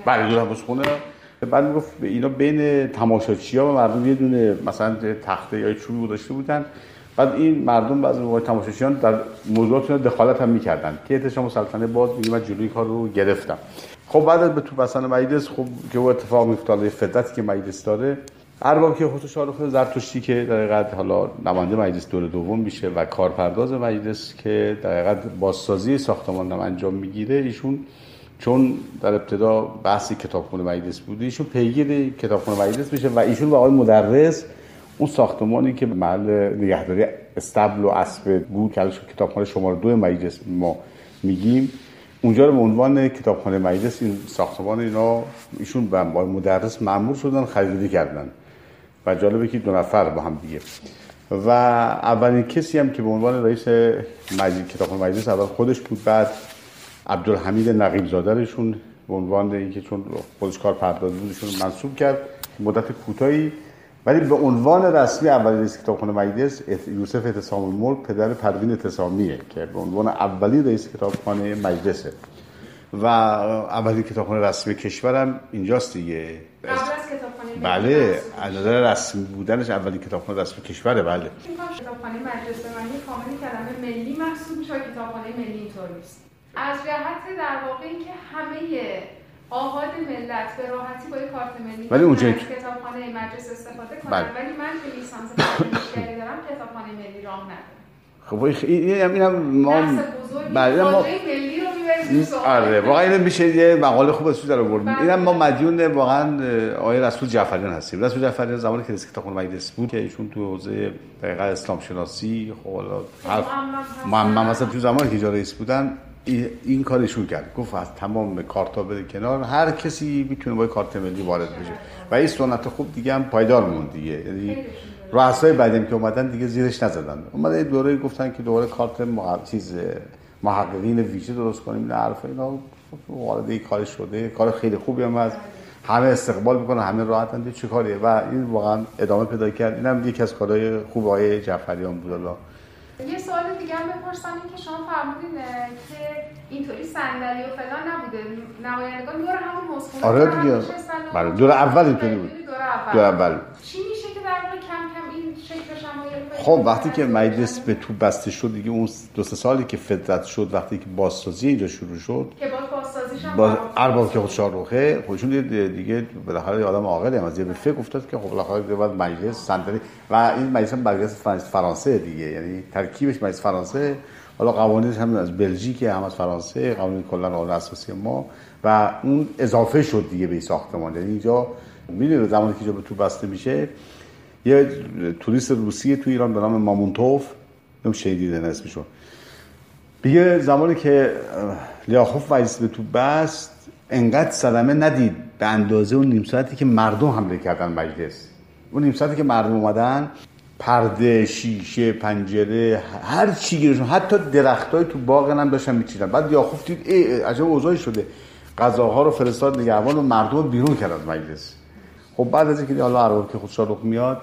بله دور خونه بعد می‌گفت اینا بین تماشاچی ها و مردم یه دونه مثلا تخته یا چوبی گذاشته بودن. بعد این مردم بعضی موقع تماشاچیان در موضوعات دخالت هم می‌کردن. که احتشام سلطنه باز میگه من جلوی کار رو گرفتم. خب بعد به تو بسن مجلس خب که او اتفاق میفتاد فدتی که مجلس داره. ارباب که خود شارخ زرتشتی که در حقیقت حالا نماینده مجلس دور دوم میشه و کارپرداز مجلس که در حقیقت بازسازی ساختمان هم انجام می‌گیره ایشون چون در ابتدا بحثی کتابخونه مجلس بود ایشون پیگیر کتابخونه مجلس میشه و ایشون با آقای مدرس اون ساختمانی که محل نگهداری استبل و اسب که کتابخانه شماره دو مجلس ما میگیم اونجا رو به عنوان کتابخانه مجلس این ساختمان اینا ایشون با مدرس معمول شدن خریداری کردن. و جالبه که دو نفر با هم دیگه. و اولین کسی هم که به عنوان رئیس مجلس کتابخانه مجلس اول خودش بود بعد عبدالحمید نقیب زادرشون به عنوان اینکه چون خودش کار پرداز بودشون منصوب کرد. مدت کوتاهی. ولی به عنوان رسمی اولین رئیس کتابخانه مجلس یوسف اعتصام الملک پدر پروین اعتصامیه که به عنوان اولین رئیس کتابخانه مجلسه. و اولین کتابخانه رسمی کشورم اینجاست دیگه. از بله از نظر رسمی بودنش اولین کتابخانه رسمی کشوره بله. کتابخانه مجلس معنی کاملی کلمه ملی محسوب میشه کتابخانه ملی اینطور نیست. از جهت در واقع اینکه همه آهاد ملت به راحتی با کارت ملی ولی اونجا کتابخانه مجلس استفاده کنن. بله. ولی من که لیسانس دارم کتابخانه ملی راه ندارم. خب این هم ما بله ما آره واقعا این میشه یه مقاله خوب از در آوردیم. بله. اینم ما مدیون واقعا آقای رسول جعفریان هستیم. رسول جعفریان زمانی که رئیس کتابخانه مجلس بود که ایشون تو حوزه دقیقاً اسلام شناسی خب حالا محمد مثلا تو زمانی که رئیس بودن این کارشون کرد. گفت از تمام کارتا بده کنار. هر کسی می‌تونه با کارت ملی وارد بشه. و این سنت خوب دیگه هم پایدار موند دیگه. یعنی رؤسای بعدی که اومدن دیگه زیرش نزدن. اومده دوره گفتن که دوره کارت چیز محققین ویژه درست کنیم. این حرف اینا وارد این کار شده. کار خیلی خوبی هم هست. همه استقبال می‌کنن همه راحت اند چه کاریه؟ و این واقعا ادامه پیدا کرد. اینم یکی از کارهای خوب آقای جعفریان بود. الله یه سوال دیگه هم بپرسم. این که شما فرمودین که اینطوری صندلی و فلان نبوده. نمایندگان دور همون حوض آره دیگه. بله دور اول اینطوری بود. دور اول. چی میشه که در کم کم این شکلش هم خب وقتی که مجلس به تو بسته شد دیگه اون دو سه سالی که فدرت شد وقتی که بازسازی اینجا شروع شد که باز بازسازیش هم با ارباب که خود روخه خودشون دیگه بالاخره یه آدم عاقلی هم از یه به فکر افتاد که خب بالاخره بعد مجلس صندلی و این مجلس هم مجلس فرانسه دیگه یعنی ترکیبش مجلس فرانسه. حالا قوانینش هم از بلژیک هم از فرانسه قوانین کلا قانون اساسی ما. و اون اضافه شد دیگه به ساختمان. یعنی اینجا می‌دونید زمانی که اینجا به تو بسته میشه یه توریست روسی تو ایران به نام مامونتوف نم شهیدیدن اسمشو. دیگه زمانی که لیاخوف ویس به تو بست انقدر صدمه ندید به اندازه اون نیم ساعتی که مردم حمله کردن مجلس. اون نیم ساعتی که مردم اومدن پرده شیشه پنجره هر چی گیرشون حتی درختای تو باغ هم داشتن میچیدن. بعد یاخوف دید ای عجب اوضاعی شده. غذاها رو فرستاد نگهبان و مردم بیرون کرد از مجلس. خب بعد از اینکه حالا ارباب که خودش رخ میاد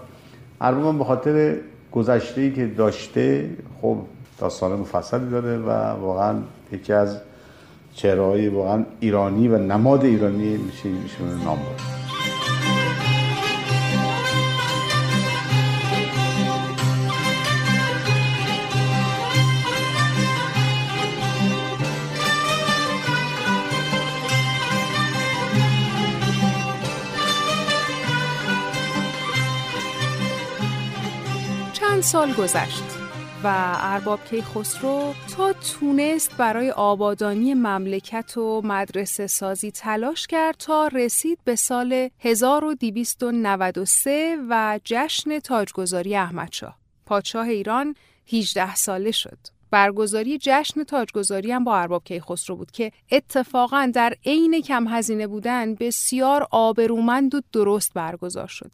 ارباب به خاطر گذشته ای که داشته خب داستان مفصلی داره و واقعا یکی از چهره واقعا ایرانی و نماد ایرانی میشه ایشون نام برد سال گذشت و ارباب کیخسرو تا تونست برای آبادانی مملکت و مدرسه سازی تلاش کرد تا رسید به سال 1293 و جشن تاجگذاری احمدشاه. پادشاه ایران 18 ساله شد. برگزاری جشن تاجگذاری هم با ارباب کیخسرو بود که اتفاقا در عین کم هزینه بودن بسیار آبرومند و درست برگزار شد.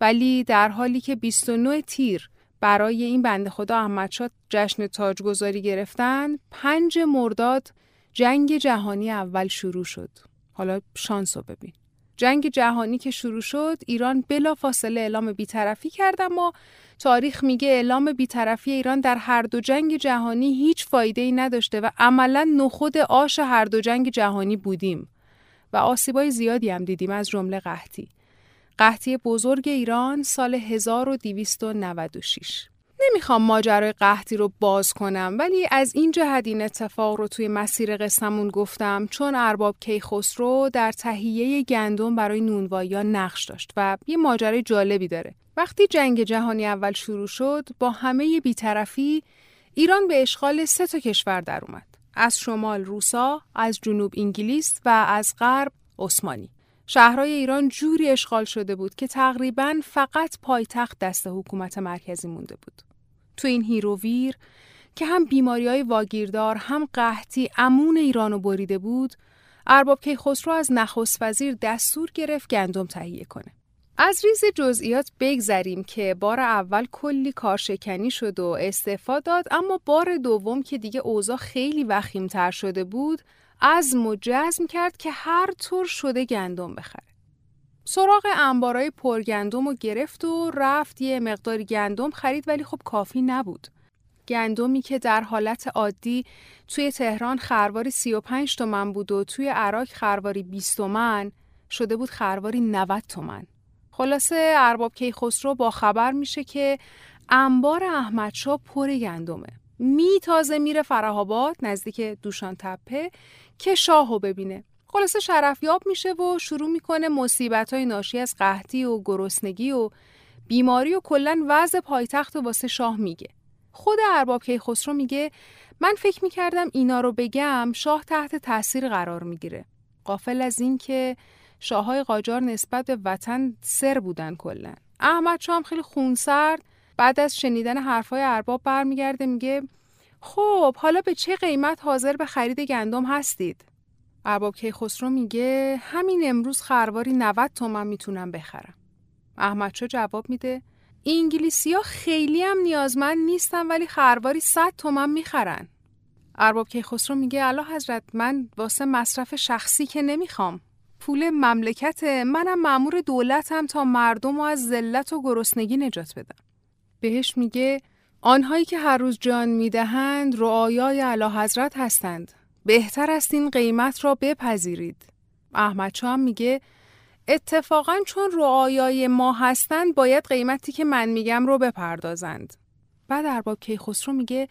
ولی در حالی که 29 تیر برای این بنده خدا احمدشاه جشن تاجگذاری گرفتن پنج مرداد جنگ جهانی اول شروع شد. حالا شانس رو ببین. جنگ جهانی که شروع شد ایران بلا فاصله اعلام بیطرفی کرد اما تاریخ میگه اعلام بیطرفی ایران در هر دو جنگ جهانی هیچ فایده ای نداشته و عملا نخود آش هر دو جنگ جهانی بودیم. و آسیبای زیادی هم دیدیم از جمله قحطی. قحطی بزرگ ایران سال 1296 نمی‌خوام ماجرای قحطی رو باز کنم ولی از این جهت این اتفاق رو توی مسیر قسمون گفتم چون ارباب کیخسرو در تهیه گندم برای نونوایی نقش داشت و یه ماجرای جالبی داره. وقتی جنگ جهانی اول شروع شد با همه بیطرفی ایران به اشغال سه تا کشور در اومد از شمال روسا، از جنوب انگلیس و از غرب عثمانی. شهرهای ایران جوری اشغال شده بود که تقریبا فقط پایتخت دست حکومت مرکزی مونده بود. تو این هیر و ویر که هم بیماری های واگیردار هم قحطی امون ایرانو بریده بود، ارباب کیخسرو از نخست وزیر دستور گرفت گندم تهیه کنه. از ریز جزئیات بگذریم که بار اول کلی کارشکنی شد و استعفا داد اما بار دوم که دیگه اوضاع خیلی وخیمتر شده بود عزم و جزم کرد که هر طور شده گندم بخره. سراغ انبارای پرگندم و گرفت و رفت یه مقداری گندم خرید ولی خب کافی نبود. گندمی که در حالت عادی توی تهران خرواری 35 تومن بود و توی عراق خرواری 20 تومن شده بود خرواری 90 تومن. خلاصه ارباب کیخسرو با خبر میشه که انبار احمدشاه پر گندمه. می تازه میره فرهاباد نزدیک دوشان تپه که شاهو ببینه. خلاصه شرفیاب میشه و شروع می‌کنه مصیبت های ناشی از قحطی و گرسنگی و بیماری و کلا وضع پایتخت و واسه شاه میگه. خود ارباب کیخسرو میگه من فکر می‌کردم اینا رو بگم شاه تحت تاثیر قرار می‌گیره. قافل از این که شاههای قاجار نسبت به وطن سر بودن کلا. احمد هم خیلی خونسرد بعد از شنیدن حرفای ارباب برمیگرده میگه خب حالا به چه قیمت حاضر به خرید گندم هستید؟ ارباب کیخسرو میگه همین امروز خرواری 90 تومن می‌تونم بخرم. احمدشاه جواب میده انگلیسی ها خیلی هم نیازمند نیستن ولی خرواری 100 تومن می‌خرن. ارباب کیخسرو میگه الا حضرت من واسه مصرف شخصی که نمی‌خوام. پول مملکت منم مأمور دولتم تا مردم رو از ذلت و گرسنگی نجات بدم. بهش میگه آنهایی که هر روز جان می‌دهند رعایای اعلی حضرت هستند. بهتر است این قیمت را بپذیرید. احمد هم میگه اتفاقا چون رعایای ما هستند باید قیمتی که من میگم رو بپردازند. بعد ارباب کیخسرو میگه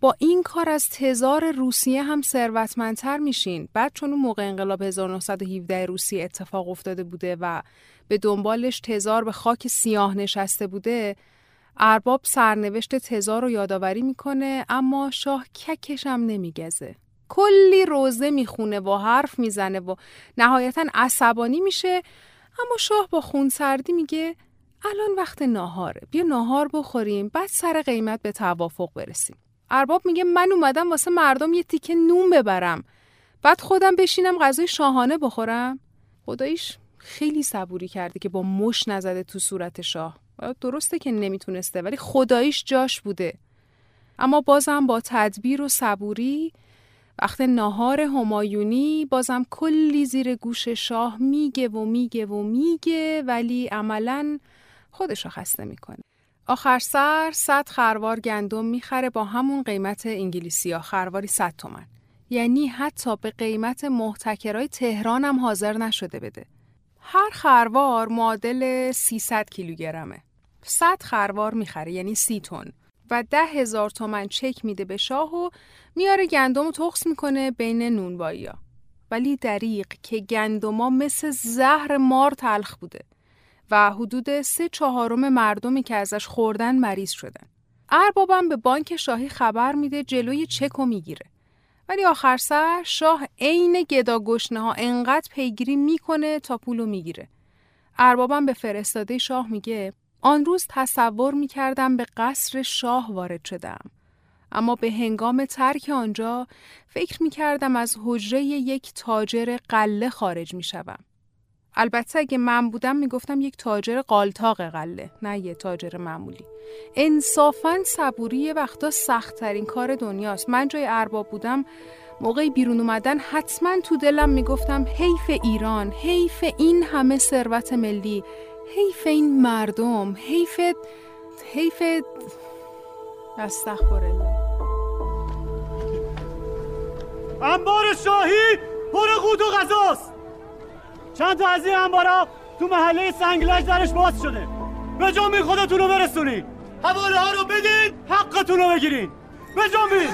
با این کار از تزار روسیه هم ثروتمندتر میشین بعد چون اون موقع انقلاب 1917 روسیه اتفاق افتاده بوده و به دنبالش تزار به خاک سیاه نشسته بوده ارباب سرنوشت تزار رو یادآوری می‌کنه اما شاه ککش هم نمیگزه. کلی روزه می‌خونه و حرف می‌زنه و نهایتا عصبانی میشه اما شاه با خونسردی میگه الان وقت ناهاره بیا ناهار بخوریم بعد سر قیمت به توافق برسیم. ارباب میگه من اومدم واسه مردم یه تیکه نون ببرم بعد خودم بشینم غذای شاهانه بخورم. خداییش خیلی صبوری کرده که با مش نزده تو صورت شاه. درسته که نمی‌تونسته ولی خداییش جاش بوده. اما بازم با تدبیر و صبوری وقت ناهار همایونی بازم کلی زیر گوش شاه میگه و میگه و میگه ولی عملا خودش رو خسته می‌کنه. آخر سر صد خروار گندم می‌خره با همون قیمت انگلیسی. ها خرواری 100 تومن. یعنی حتی به قیمت محتکرای تهران هم حاضر نشده بده. هر خروار معادل 300 کیلوگرمه. 100 خروار می‌خره یعنی 30 تن و ده هزار تومن چک میده به شاه و میاره گندم و تخص می‌کنه بین نونبایی ها. ولی دریق که گندما مثل زهر مار تلخ بوده و حدود سه چهارم مردمی که ازش خوردن مریض شدن. اربابم به بانک شاهی خبر میده جلوی چک و می‌گیره. ولی آخر سر شاه عین گدا ها انقدر پیگیری می‌کنه تا پولو می‌گیره. اربابم به فرستاده شاه میگه آن روز تصور می کردم به قصر شاه وارد شدم. اما به هنگام ترک آنجا فکر می کردم از حجره یک تاجر قله خارج می شدم. البته اگه من بودم می گفتم یک تاجر قالتاق قله نه یه تاجر معمولی. انصافا صبوری یه وقتا سختترین کار دنیاست. من جای ارباب بودم موقعی بیرون اومدن حتما تو دلم می‌گفتم حیف ایران حیف این همه ثروت ملی حیف این مردم حیف حیف استغفر الله انبار شاهی پر قوت و غذاست. چند تا از این انبارا تو محله سنگلج درش باز شده. به جامی خودتون رو برسونین. حواله ها رو بدین حقتون رو بگیرین. به جامی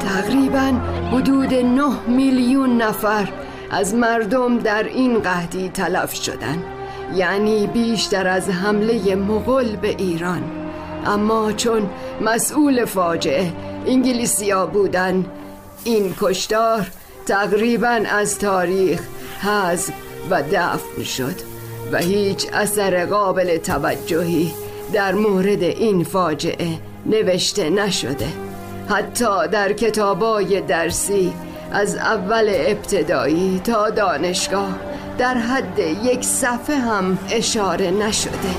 تقریبا حدود نه میلیون نفر از مردم در این قهدی تلف شدن یعنی بیشتر از حمله مغول به ایران. اما چون مسئول فاجعه انگلیسیا بودن این کشتار تقریبا از تاریخ حذف و دفن شد و هیچ اثر قابل توجهی در مورد این فاجعه نوشته نشده. حتی در کتابای درسی از اول ابتدایی تا دانشگاه در حد یک صفحه هم اشاره نشده.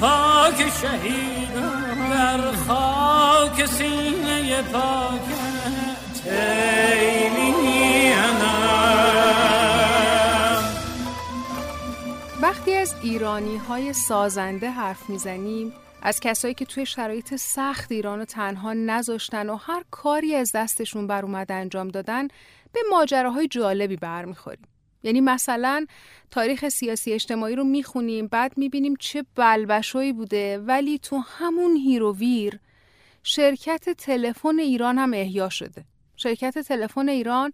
پاک شهیدان در خاک سینه پاکت وقتی از ایرانی های سازنده حرف می‌زنیم از کسایی که توی شرایط سخت ایران تنها نذاشتن و هر کاری از دستشون بر اومد انجام دادن به ماجراهای جالبی برمیخوریم. یعنی مثلا تاریخ سیاسی اجتماعی رو می‌خونیم بعد می‌بینیم چه بلبشویی بوده. ولی تو همون هیروویر شرکت تلفن ایران هم احیا شده. شرکت تلفن ایران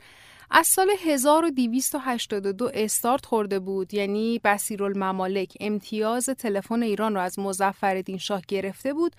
از سال 1282 استارت خورده بود. یعنی بسیرالممالک امتیاز تلفن ایران رو از مظفرالدین شاه گرفته بود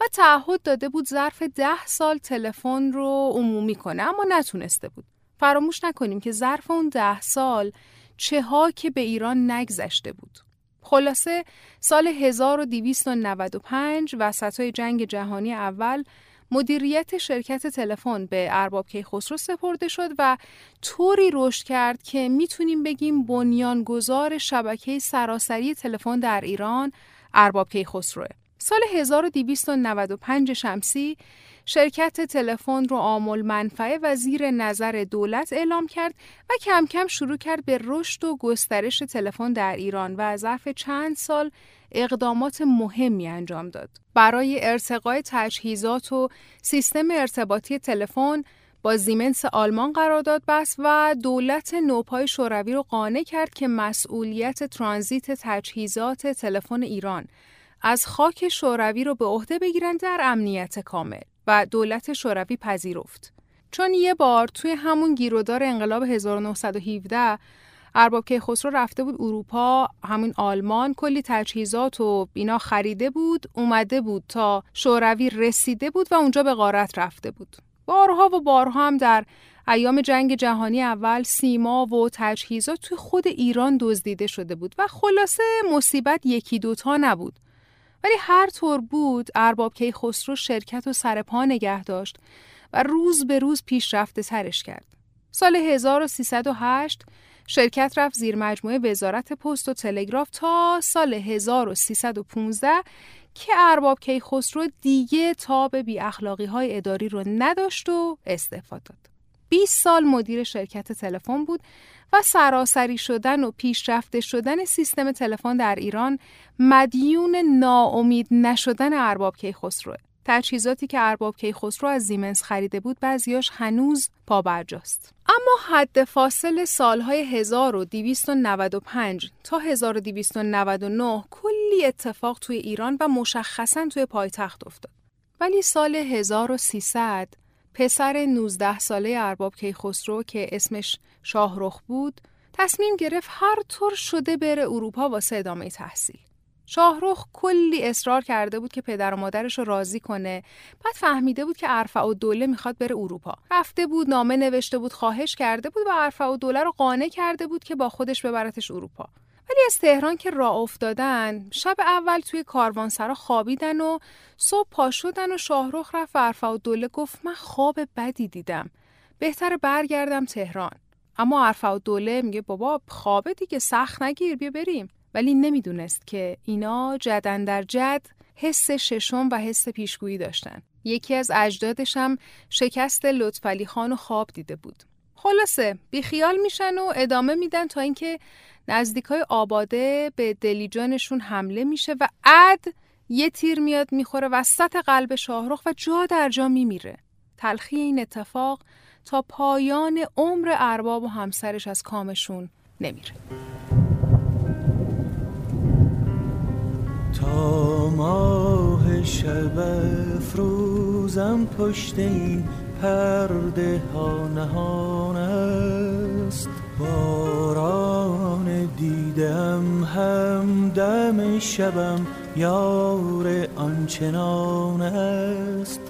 و تعهد داده بود ظرف ده سال تلفن رو عمومی کنه اما نتونسته بود. فراموش نکنیم که ظرف اون ده سال چه ها که به ایران نگذشته بود. خلاصه سال 1295 وسط جنگ جهانی اول مدیریت شرکت تلفن به ارباب کیخسرو سپرده شد و طوری رشد کرد که می‌تونیم بگیم بنیانگذار شبکه سراسری تلفن در ایران ارباب کیخسروه. سال 1295 شمسی شرکت تلفن رو آمول منفعه و زیر نظر دولت اعلام کرد و کم کم شروع کرد به رشد و گسترش تلفن در ایران و ظرف چند سال اقدامات مهمی انجام داد. برای ارتقای تجهیزات و سیستم ارتباطی تلفن با زیمنس آلمان قرارداد بست و دولت نوپای شوروی رو قانع کرد که مسئولیت ترانزیت تجهیزات تلفن ایران از خاک شوروی رو به عهده بگیرند در امنیت کامل و دولت شوروی پذیرفت. چون یه بار توی همون گیرودار انقلاب 1917 ارباب کیخسرو رفته بود اروپا همون آلمان کلی تجهیزات و اینا خریده بود اومده بود تا شوروی رسیده بود و اونجا به غارت رفته بود بارها و بارها هم در ایام جنگ جهانی اول سیما و تجهیزات توی خود ایران دزدیده شده بود و خلاصه مصیبت یکی دوتا نبود ولی هر طور بود ارباب کیخسرو شرکت و سرپا نگه داشت و روز به روز پیشرفته ترش کرد. سال 1308 شرکت رفت زیر مجموعه وزارت پست و تلگراف تا سال 1315 که ارباب کیخسرو دیگه تاب بی اخلاقی های اداری رو نداشت و استعفا داد. 20 سال مدیر شرکت تلفن بود و سراسری شدن و پیشرفته شدن سیستم تلفن در ایران مدیون ناامید نشدن ارباب کیخسروه. تجهیزاتی که ارباب کیخسرو از زیمنس خریده بود بعضیاش هنوز پابرجاست اما حد فاصل سالهای 1295 تا 1299 کلی اتفاق توی ایران و مشخصا توی پایتخت افتاد ولی سال 1300 پسر 19 ساله ارباب کیخسرو که اسمش شاهرخ بود تصمیم گرفت هر طور شده بره اروپا واسه ادامه تحصیل. شاهرخ کلی اصرار کرده بود که پدر و مادرش رو راضی کنه. بعد فهمیده بود که عرفه و دوله می‌خواد بره اروپا. رفته بود نامه نوشته بود خواهش کرده بود و عرفه و دوله رو قانع کرده بود که با خودش ببرتش اروپا. ولی از تهران که راه افتادن شب اول توی کاروانسرا خوابیدن و صبح پا شدن و شاهرخ رفت و و دوله گفت من خواب بدی دیدم بهتر برگردم تهران اما عرفه و دوله میگه بابا خوابه دیگه سخت نگیر بیا بریم ولی نمی‌دونست که اینا جدن در جد حس ششم و حس پیشگویی داشتن. یکی از اجدادش هم شکست لطفعلی خان و خواب دیده بود. خلاصه بیخیال میشن و ادامه میدن تا اینکه نزدیکای آباده به دلیجانشون حمله میشه و اد یه تیر میاد می‌خوره وسط قلب شاهرخ و جا در جا میمیره. تلخی این اتفاق تا پایان عمر ارباب و همسرش از کامشون نمیره. تا ماه شب افروزم پشت این پرده ها نهان هم دم شبم یار آنچنان است.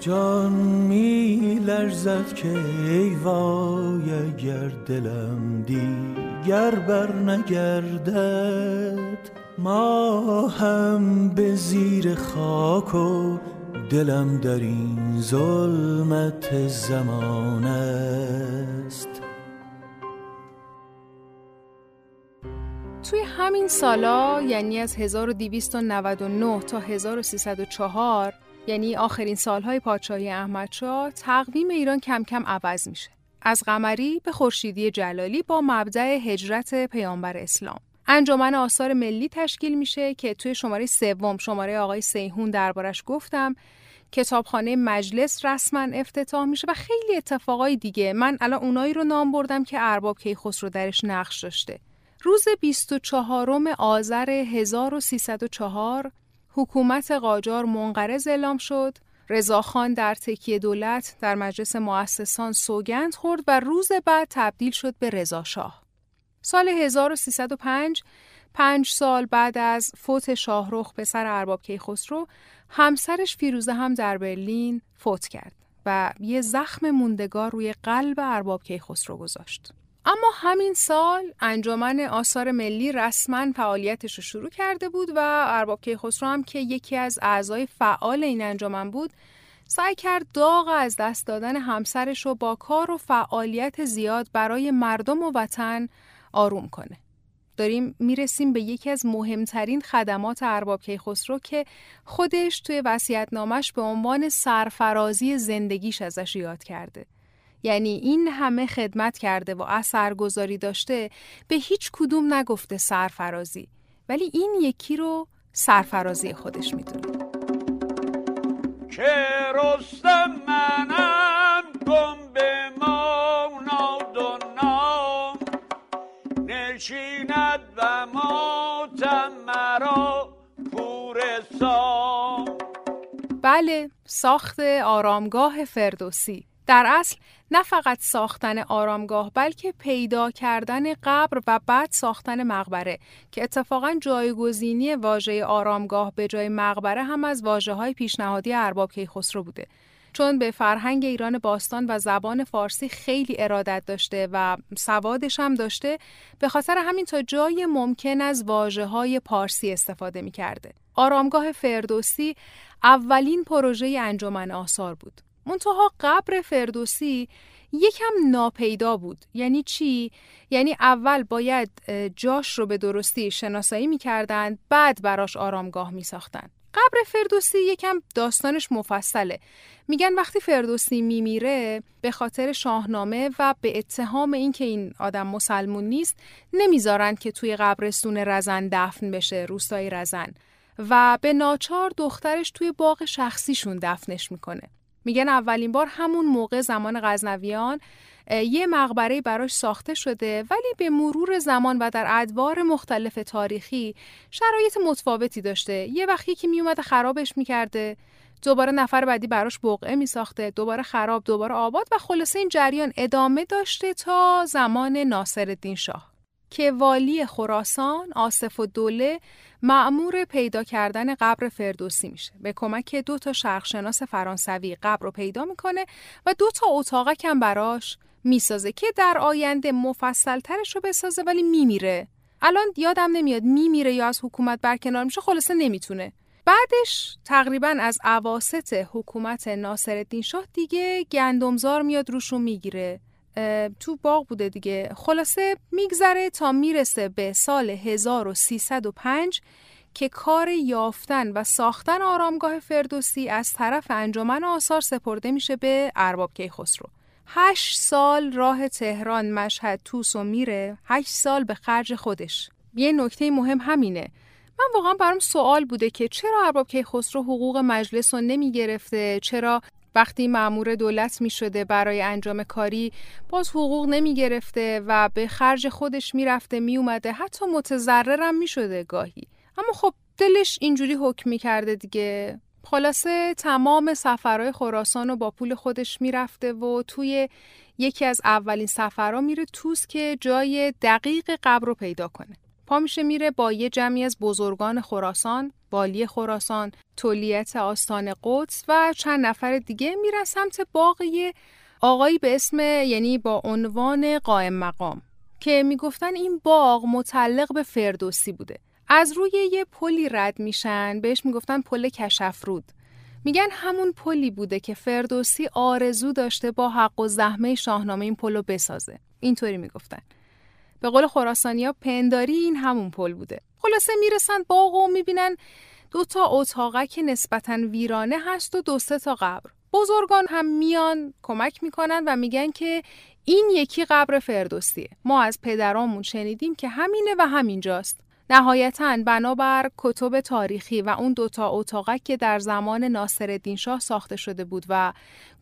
جان می لرزد که ای وای اگر دلم دیگر بر نگردد. ما هم به زیر خاک و دلم در این ظلمت زمان است. توی همین سالا یعنی از 1299 تا 1304 یعنی آخرین سالهای پادشاهی احمدشاه تقویم ایران کم کم عوض میشه. از قمری به خورشیدی جلالی با مبدع هجرت پیامبر اسلام. انجمن آثار ملی تشکیل میشه که توی شماره سوم شماره آقای سیهون دربارش گفتم کتابخانه مجلس رسما افتتاح میشه و خیلی اتفاقای دیگه. من الان اونایی رو نام بردم که ارباب کیخسرو درش نقش داشته. روز 24 آذر 1304 حکومت قاجار منقرض اعلام شد رضاخان در تکیه دولت در مجلس مؤسسان سوگند خورد و روز بعد تبدیل شد به رضاشاه سال 1305 پنج سال بعد از فوت شاهرخ پسر ارباب کیخسرو همسرش فیروزه هم در برلین فوت کرد و یه زخم موندگار روی قلب ارباب کیخسرو گذاشت. اما همین سال انجمن آثار ملی رسما فعالیتش رو شروع کرده بود و ارباب کیخسرو هم که یکی از اعضای فعال این انجمن بود سعی کرد داغ از دست دادن همسرش رو با کار و فعالیت زیاد برای مردم و وطن آروم کنه. داریم می‌رسیم به یکی از مهمترین خدمات ارباب کیخسرو که خودش توی نامش به عنوان سرفرازی زندگیش ازش یاد کرده. یعنی این همه خدمت کرده و اثرگذاری داشته به هیچ کدوم نگفته سرفرازی. ولی این یکی رو سرفرازی خودش می‌دونه. که منم بله ساخت آرامگاه فردوسی. در اصل نه فقط ساختن آرامگاه بلکه پیدا کردن قبر و بعد ساختن مقبره که اتفاقا جایگزینی واژه آرامگاه به جای مقبره هم از واژه های پیشنهادی ارباب کیخسرو بوده چون به فرهنگ ایران باستان و زبان فارسی خیلی ارادت داشته و سوادش هم داشته به خاطر همین تا جای ممکن از واجه های پارسی استفاده می کرده. آرامگاه فردوسی اولین پروژه انجمن آثار بود. منتها قبر فردوسی یکم ناپیدا بود. یعنی چی؟ یعنی اول باید جاش رو به درستی شناسایی می‌کردند بعد براش آرامگاه میساختند قبر فردوسی یکم داستانش مفصله. میگن وقتی فردوسی میمیره به خاطر شاهنامه و به اتهام اینکه این آدم مسلمون نیست نمی‌ذارن که توی قبرستون رزن دفن بشه روستای رزن. و به ناچار دخترش توی باغ شخصیشون دفنش می‌کنه. میگن اولین بار همون موقع زمان غزنویان یه مقبره براش ساخته شده ولی به مرور زمان و در ادوار مختلف تاریخی شرایط متفاوتی داشته. یه وقتی که میومده خرابش می‌کرده دوباره نفر بعدی براش بقعه می ساخته دوباره خراب دوباره آباد و خلاصه این جریان ادامه داشته تا زمان ناصرالدین شاه. که والی خراسان آصف و دوله معمور پیدا کردن قبر فردوسی میشه. به کمک دو تا شرقشناس فرانسوی قبر رو پیدا می‌کنه و دو تا اتاقک هم براش می‌سازه که در آینده مفصل ترش رو بسازه ولی میمیره. الان یادم نمیاد میمیره یا از حکومت برکنار میشه خلاصه نمی‌تونه. بعدش تقریبا از عواست حکومت ناصرالدین شاه دیگه گندمزار میاد روشون می‌گیره. تو باغ بوده دیگه. خلاصه میگذره تا می‌رسه به سال 1305 که کار یافتن و ساختن آرامگاه فردوسی از طرف انجمن آثار سپرده میشه به ارباب کیخسرو. هشت سال راه تهران مشهد توس و میره. هشت سال به خرج خودش. یه نکته مهم همینه. من واقعا برام سوال بوده که چرا ارباب کیخسرو حقوق مجلس رو نمی چرا وقتی معمور دولت می شده برای انجام کاری باز حقوق نمی گرفته و به خرج خودش می رفته می اومده حتی متضررم می شده گاهی. اما خب دلش اینجوری حکم می کرده دیگه. خلاصه تمام سفرهای خراسان رو با پول خودش می‌رفته و توی یکی از اولین سفرها میره توس که جای دقیق قبر رو پیدا کنه. پا میشه میره با یه جمعی از بزرگان خراسان، والی خراسان، تولیت آستان قدس و چند نفر دیگه میرن سمت باغ یه آقایی به اسم یعنی با عنوان قائم مقام که می‌گفتن این باغ متعلق به فردوسی بوده. از روی یه پلی رد میشن بهش می‌گفتن پل کشفرود. میگن همون پلی بوده که فردوسی آرزو داشته با حق‌الزحمه شاهنامه این پل رو بسازه. اینطوری می‌گفتن. به قول خراسانیا پنداری این همون پل بوده. خلاصه می‌رسن باغ و می‌بینن دو تا اتاقه که نسبتا ویرانه هست و دو سه تا قبر. بزرگان هم میان کمک می‌کنن و میگن که این یکی قبر فردوسیه. ما از پدرامون شنیدیم که همینه و همینجاست. نهایتا بنابر کتب تاریخی و اون دوتا اتاقک که در زمان ناصرالدین شاه ساخته شده بود و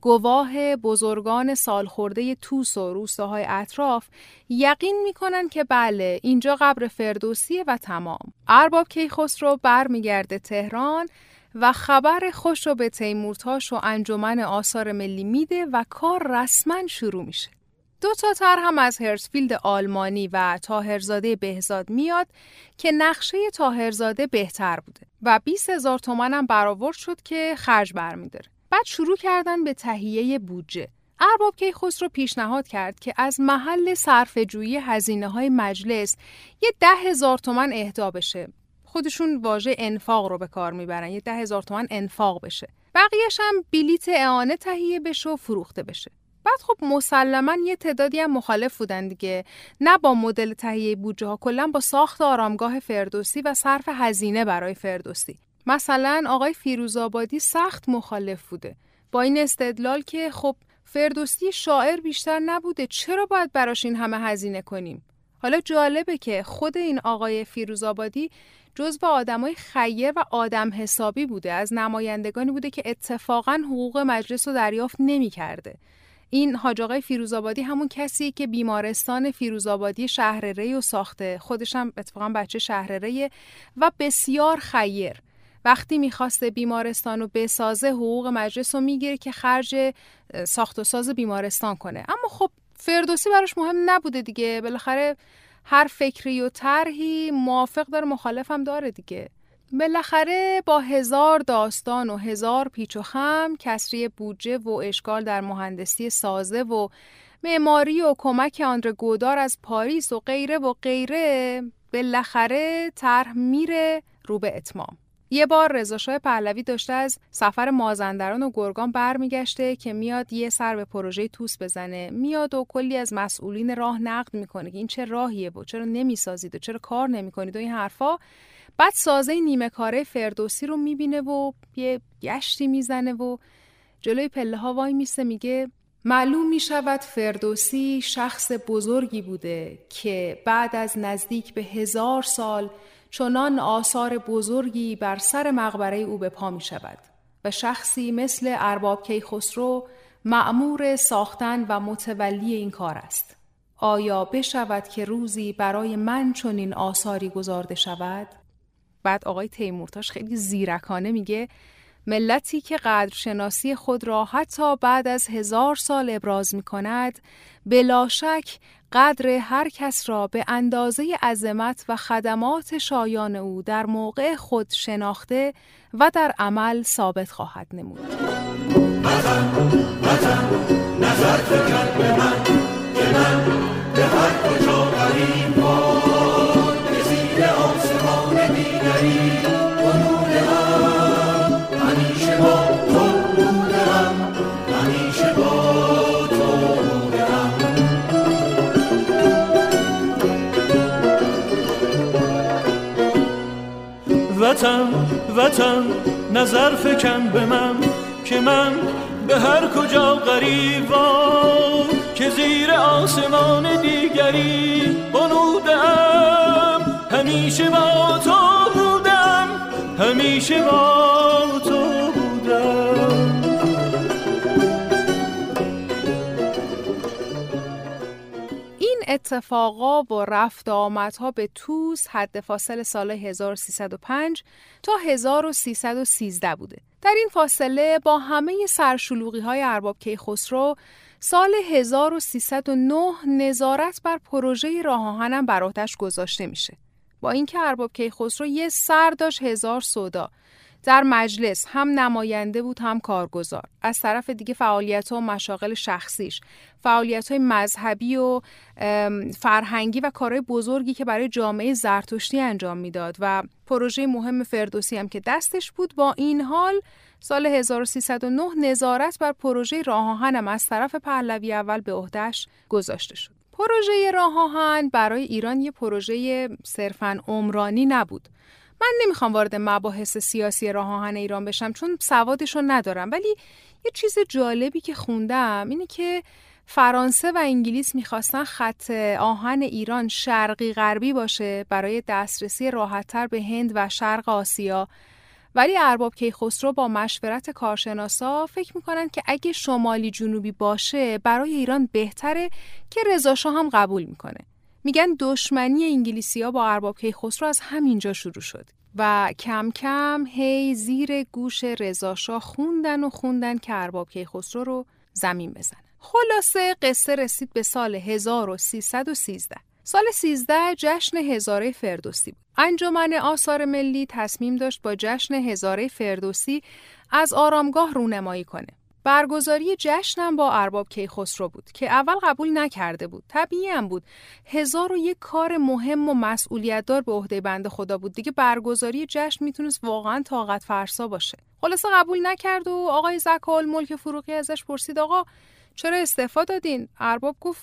گواه بزرگان سالخورده توس و روستاهای اطراف یقین می‌کنن که بله اینجا قبر فردوسیه و تمام. ارباب کیخسرو برمیگرده تهران و خبر خوش رو به تیمورتاش و انجمن آثار ملی میده و کار رسما شروع میشه. دو تا تر هم از هرسفیلد آلمانی و تاهرزاده بهزاد میاد که نقشه تاهرزاده بهتر بوده و 20 هزار تومن هم برآورد شد که خرج برمیداره. بعد شروع کردن به تهیه بودجه. ارباب رو پیشنهاد کرد که از محل صرف جویی هزینه های مجلس یه ده هزار تومن اهدا بشه. خودشون واژه انفاق رو به کار می‌برن. یه ده هزار تومن انفاق بشه. بقیهش هم بلیت اعانه تهیه بشه و فروخته بشه. بعد خب مسلما یه تعدادی هم مخالف بودن دیگه. نه با مدل تهیه بودجه ها کلا با ساخت آرامگاه فردوسی و صرف هزینه برای فردوسی. مثلا آقای فیروزآبادی سخت مخالف بوده. با این استدلال که خب فردوسی شاعر بیشتر نبوده چرا باید براش این همه هزینه کنیم؟ حالا جالبه که خود این آقای فیروزآبادی جزو آدمای خیر و آدم حسابی بوده. از نمایندگانی بوده که اتفاقا حقوق مجلس رو دریافت نمی کرده. این حاج آقای فیروزآبادی همون کسی که بیمارستان فیروزآبادی شهر ری و ساخته. خودش هم اتفاقا بچه شهر ریه و بسیار خیر. وقتی می‌خواسته بیمارستان رو بسازه حقوق مجلس رو می‌گیره که خرج ساخت و ساز بیمارستان کنه. اما خب فردوسی براش مهم نبوده دیگه. بالاخره هر فکری و طرحی موافق داره مخالف هم داره دیگه. بالاخره با هزار داستان و هزار پیچ و خم کسری بودجه و اشکال در مهندسی سازه و معماری و کمک آندر گودار از پاریس و غیره و غیره بالاخره طرح میره رو به اتمام. یه بار رضا پهلوی داشته از سفر مازندران و گرگان برمیگشته که میاد یه سر به پروژه توس بزنه. میاد و کلی از مسئولین راه نقد می‌کنه که این چه راهیه و چرا نمی‌سازید و چرا کار نمی‌کنید و این حرفا. بعد سازه نیمه کاره فردوسی رو می‌بینه و یه گشتی می‌زنه و جلوی پله ها وای میسته میگه معلوم می شود فردوسی شخص بزرگی بوده که بعد از نزدیک به هزار سال چنان آثار بزرگی بر سر مقبره او به پا می شود و شخصی مثل ارباب کیخسرو معمور ساختن و متولی این کار است. آیا بشود که روزی برای من چنین آثاری گذارده شود؟ بعد آقای تیمورتاش خیلی زیرکانه میگه ملتی که قدرشناسی خود را حتی بعد از هزار سال ابراز می کند بلا شک قدر هر کس را به اندازه عظمت و خدمات شایان او در موقع خود شناخته و در عمل ثابت خواهد نمود. نظر وطن وطن نظر فکن به من که من به هر کجا غریبا که زیر آسمان دیگری بنودم. همیشه با تو بودم همیشه با اتفاقا و رفت آمدها به توس حد فاصل سال 1305 تا 1313 بوده. در این فاصله با همه سرشلوغی های ارباب کیخسرو سال 1309 نظارت بر پروژه راه آهنم بر گذاشته میشه. با اینکه ارباب کیخسرو یه سر داشت هزار صدا در مجلس هم نماینده بود هم کارگزار. از طرف دیگه فعالیت و مشاغل شخصیش. فعالیت های مذهبی و فرهنگی و کارهای بزرگی که برای جامعه زرتشتی انجام می‌داد. و پروژه مهم فردوسی هم که دستش بود. با این حال سال 1309 نظارت بر پروژه راه هم از طرف پهلوی اول به عهدهش گذاشته شد. پروژه راه برای ایران یه پروژه صرفا عمرانی نبود. من نمی‌خوام وارد مباحث سیاسی راه آهن ایران بشم چون سوادش رو ندارم ولی یه چیز جالبی که خوندم اینه که فرانسه و انگلیس می‌خواستن خط آهن ایران شرقی غربی باشه برای دسترسی راحتتر به هند و شرق آسیا. ولی ارباب کیخسرو با مشورت کارشناسا فکر می‌کنن که اگه شمالی جنوبی باشه برای ایران بهتره که رضاشاه هم قبول می‌کنه. میگن دشمنی انگلیسی ها با ارباب کیخسرو از همینجا شروع شد و کم کم هی زیر گوش رضاشاه خوندن و خوندن که ارباب کیخسرو رو زمین بزنه خلاصه قصه رسید به سال 1313 سال 13 جشن هزاره فردوسی بود. انجمن آثار ملی تصمیم داشت با جشن هزاره فردوسی از آرامگاه رونمایی کنه. برگزاری جشنم با ارباب کیخسرو بود که اول قبول نکرده بود. طبیعی هم بود. هزار و یک کار مهم و مسئولیت دار به عهده بنده خدا بود. دیگه برگزاری جشن می‌تونست واقعا طاقت فرسا باشه. خلاصه قبول نکرد و آقای زکال ملک فروغی ازش پرسید آقا چرا استعفا دادین؟ ارباب گفت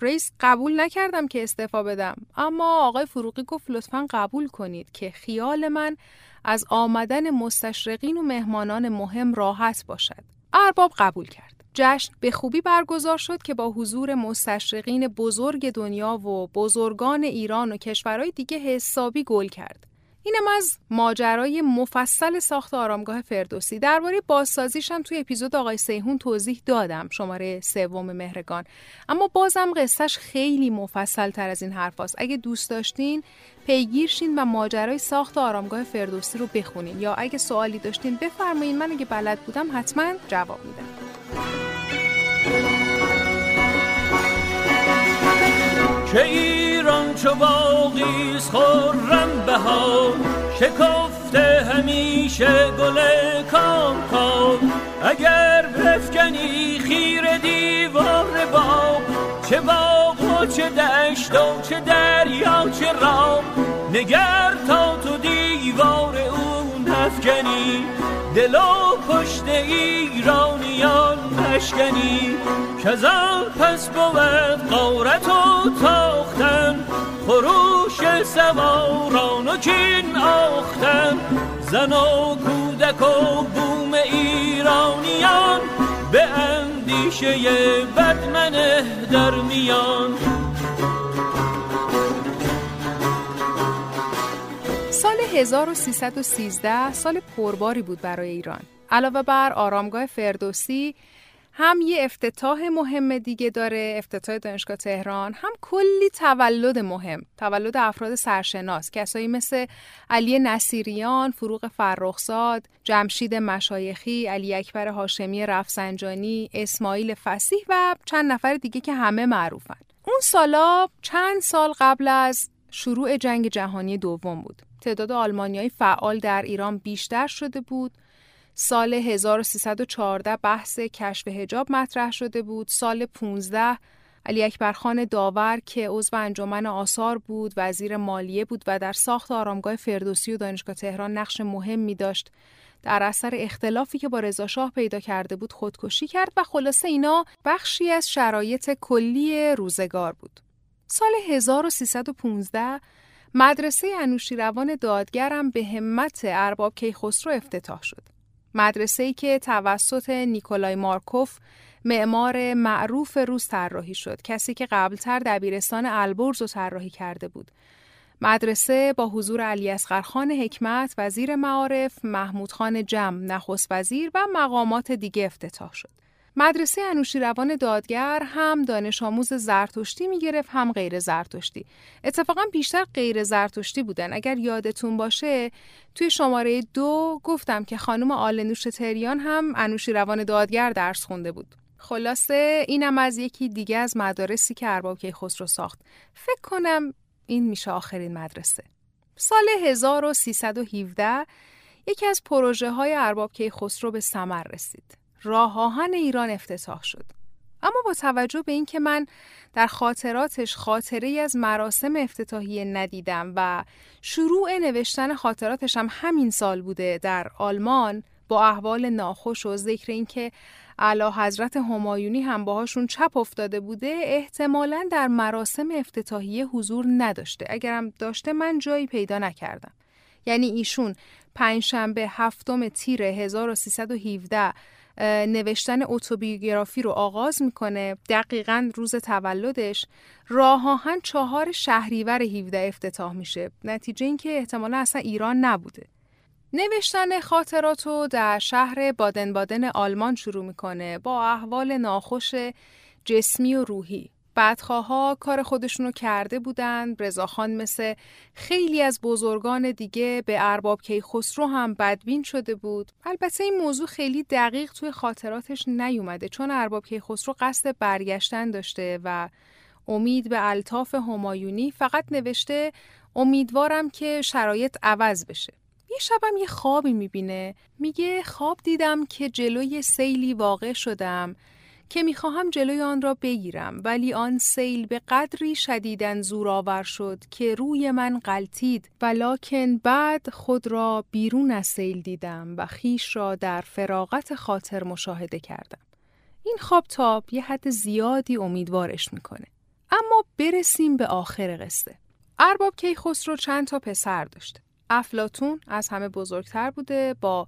رئیس قبول نکردم که استعفا بدم. اما آقای فروغی گفت لطفا قبول کنید که خیال من از آمدن مستشرقین و مهمانان مهم راحت باشد. ارباب قبول کرد. جشن به خوبی برگزار شد که با حضور مستشرقین بزرگ دنیا و بزرگان ایران و کشورهای دیگه حسابی گل کرد. اینم از ماجرای مفصل ساخت آرامگاه فردوسی. درباره بازسازیش هم توی اپیزود آقای سیهون توضیح دادم شماره سوم مهرگان. اما بازم قصهش خیلی مفصل تر از این حرف هست. اگه دوست داشتین پیگیر شین و ماجرای ساخت آرامگاه فردوسی رو بخونین. یا اگه سوالی داشتین بفرمایین. من اگه بلد بودم حتما جواب میدم. که ایران چو باقیز خورم بها شکفته همیشه گل کام کام اگر بفکنی خیر دیوار باغ چه باغ و چه دشت و چه دریا چه رام نگر تا تو دیوار او نفکنی دل و پشت ایرانیان نشکنی کزان پس بود قارت و تاختن. خروش سواران و کین آختن. زن و کودک و بوم ایرانیان به اندیشه بدمنه در میان. 1313 سال پرباری بود برای ایران. علاوه بر آرامگاه فردوسی هم یه افتتاح مهم دیگه داره افتتاح دانشگاه تهران هم کلی تولد مهم تولد افراد سرشناس کسایی مثل علی نصیریان فروغ فرخزاد جمشید مشایخی علی اکبر هاشمی رفسنجانی اسماعیل فسیح و چند نفر دیگه که همه معروفن اون سالا چند سال قبل از شروع جنگ جهانی دوم بود تعداد آلمانیای فعال در ایران بیشتر شده بود. سال 1314 بحث کشف هجاب مطرح شده بود. سال 15 علی اکبر خان داور که عضو انجمن آثار بود وزیر مالیه بود و در ساخت آرامگاه فردوسی و دانشگاه تهران نقش مهمی داشت. در اثر اختلافی که با رضا شاه پیدا کرده بود خودکشی کرد و خلاصه اینا بخشی از شرایط کلی روزگار بود. سال 1315 مدرسه انوشیروان دادگرم به همت ارباب کیخسرو افتتاح شد. مدرسه ای که توسط نیکولای مارکوف معمار معروف روز طراحی شد. کسی که قبلتر دبیرستان البرز رو طراحی کرده بود. مدرسه با حضور علی خان حکمت وزیر معارف محمود خان جم نخست وزیر و مقامات دیگه افتتاح شد. مدرسه انوشیروان دادگر هم دانش آموز زرتشتی می‌گرفت هم غیر زرتشتی. اتفاقا بیشتر غیر زرتشتی بودن. اگر یادتون باشه توی شماره دو گفتم که خانم آلنوش تریان هم انوشیروان دادگر درس خونده بود. خلاصه اینم از یکی دیگه از مدارسی که ارباب کیخسرو ساخت. فکر کنم این میشه آخرین مدرسه. سال 1317 یکی از پروژه های ارباب کیخسرو به ثمر رسید. راه آهن ایران افتتاح شد. اما با توجه به اینکه من در خاطراتش خاطره از مراسم افتتاحیه ندیدم و شروع نوشتن خاطراتش هم همین سال بوده در آلمان با احوال ناخوش و ذکر اینکه اعلی حضرت همایونی هم باهاشون چپ افتاده بوده احتمالا در مراسم افتتاحیه حضور نداشته اگرم داشته من جایی پیدا نکردم یعنی ایشون پنجشنبه هفتم تیر 1317 نوشتن اتوبیوگرافی رو آغاز می‌کنه. دقیقا روز تولدش راه آهن چهار شهریور 17 افتتاح میشه. نتیجه اینکه احتمالا اصلا ایران نبوده. نوشتن خاطرات رو در شهر بادن بادن آلمان شروع می‌کنه با احوال ناخوش جسمی و روحی. بدخواها کار خودشونو کرده بودن. رضاخان مثل خیلی از بزرگان دیگه به ارباب کیخسرو هم بدبین شده بود. البته این موضوع خیلی دقیق توی خاطراتش نیومده چون ارباب کیخسرو قصد برگشتن داشته و امید به الطاف همایونی فقط نوشته امیدوارم که شرایط عوض بشه. یه شبم یه خوابی می‌بینه. میگه خواب دیدم که جلوی سیلی واقع شدم. که می‌خواهم جلوی آن را بگیرم ولی آن سیل به قدری شدیدن زورآور شد که روی من قلتید ولکن بعد خود را بیرون از سیل دیدم و خیش را در فراغت خاطر مشاهده کردم. این خواب تاب یه حد زیادی امیدوارش می‌کنه. اما برسیم به آخر قصه. ارباب کیخسرو چند تا پسر داشته افلاتون از همه بزرگتر بوده با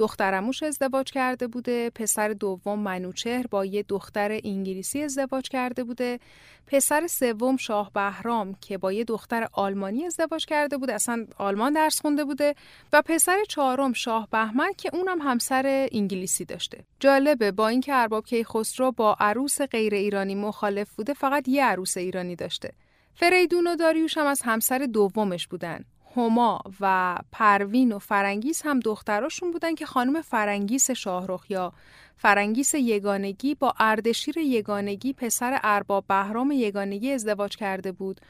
دخترموش ازدواج کرده بوده. پسر دوم منوچهر با یه دختر انگلیسی ازدواج کرده بوده. پسر سوم شاه بهرام که با یه دختر آلمانی ازدواج کرده بوده اصلا آلمان درس خونده بوده. و پسر چهارم شاه بهمن که اونم همسر انگلیسی داشته. جالبه با اینکه ارباب کیخسرو با عروس غیر ایرانی مخالف بوده فقط یه عروس ایرانی داشته. فریدون و داریوش هم از همسر دومش بودن. هما و پروین و فرنگیس هم دختراشون بودن که خانم فرنگیس شاهرخ یا فرنگیس یگانگی با اردشیر یگانگی پسر ارباب بهرام یگانگی ازدواج کرده بود.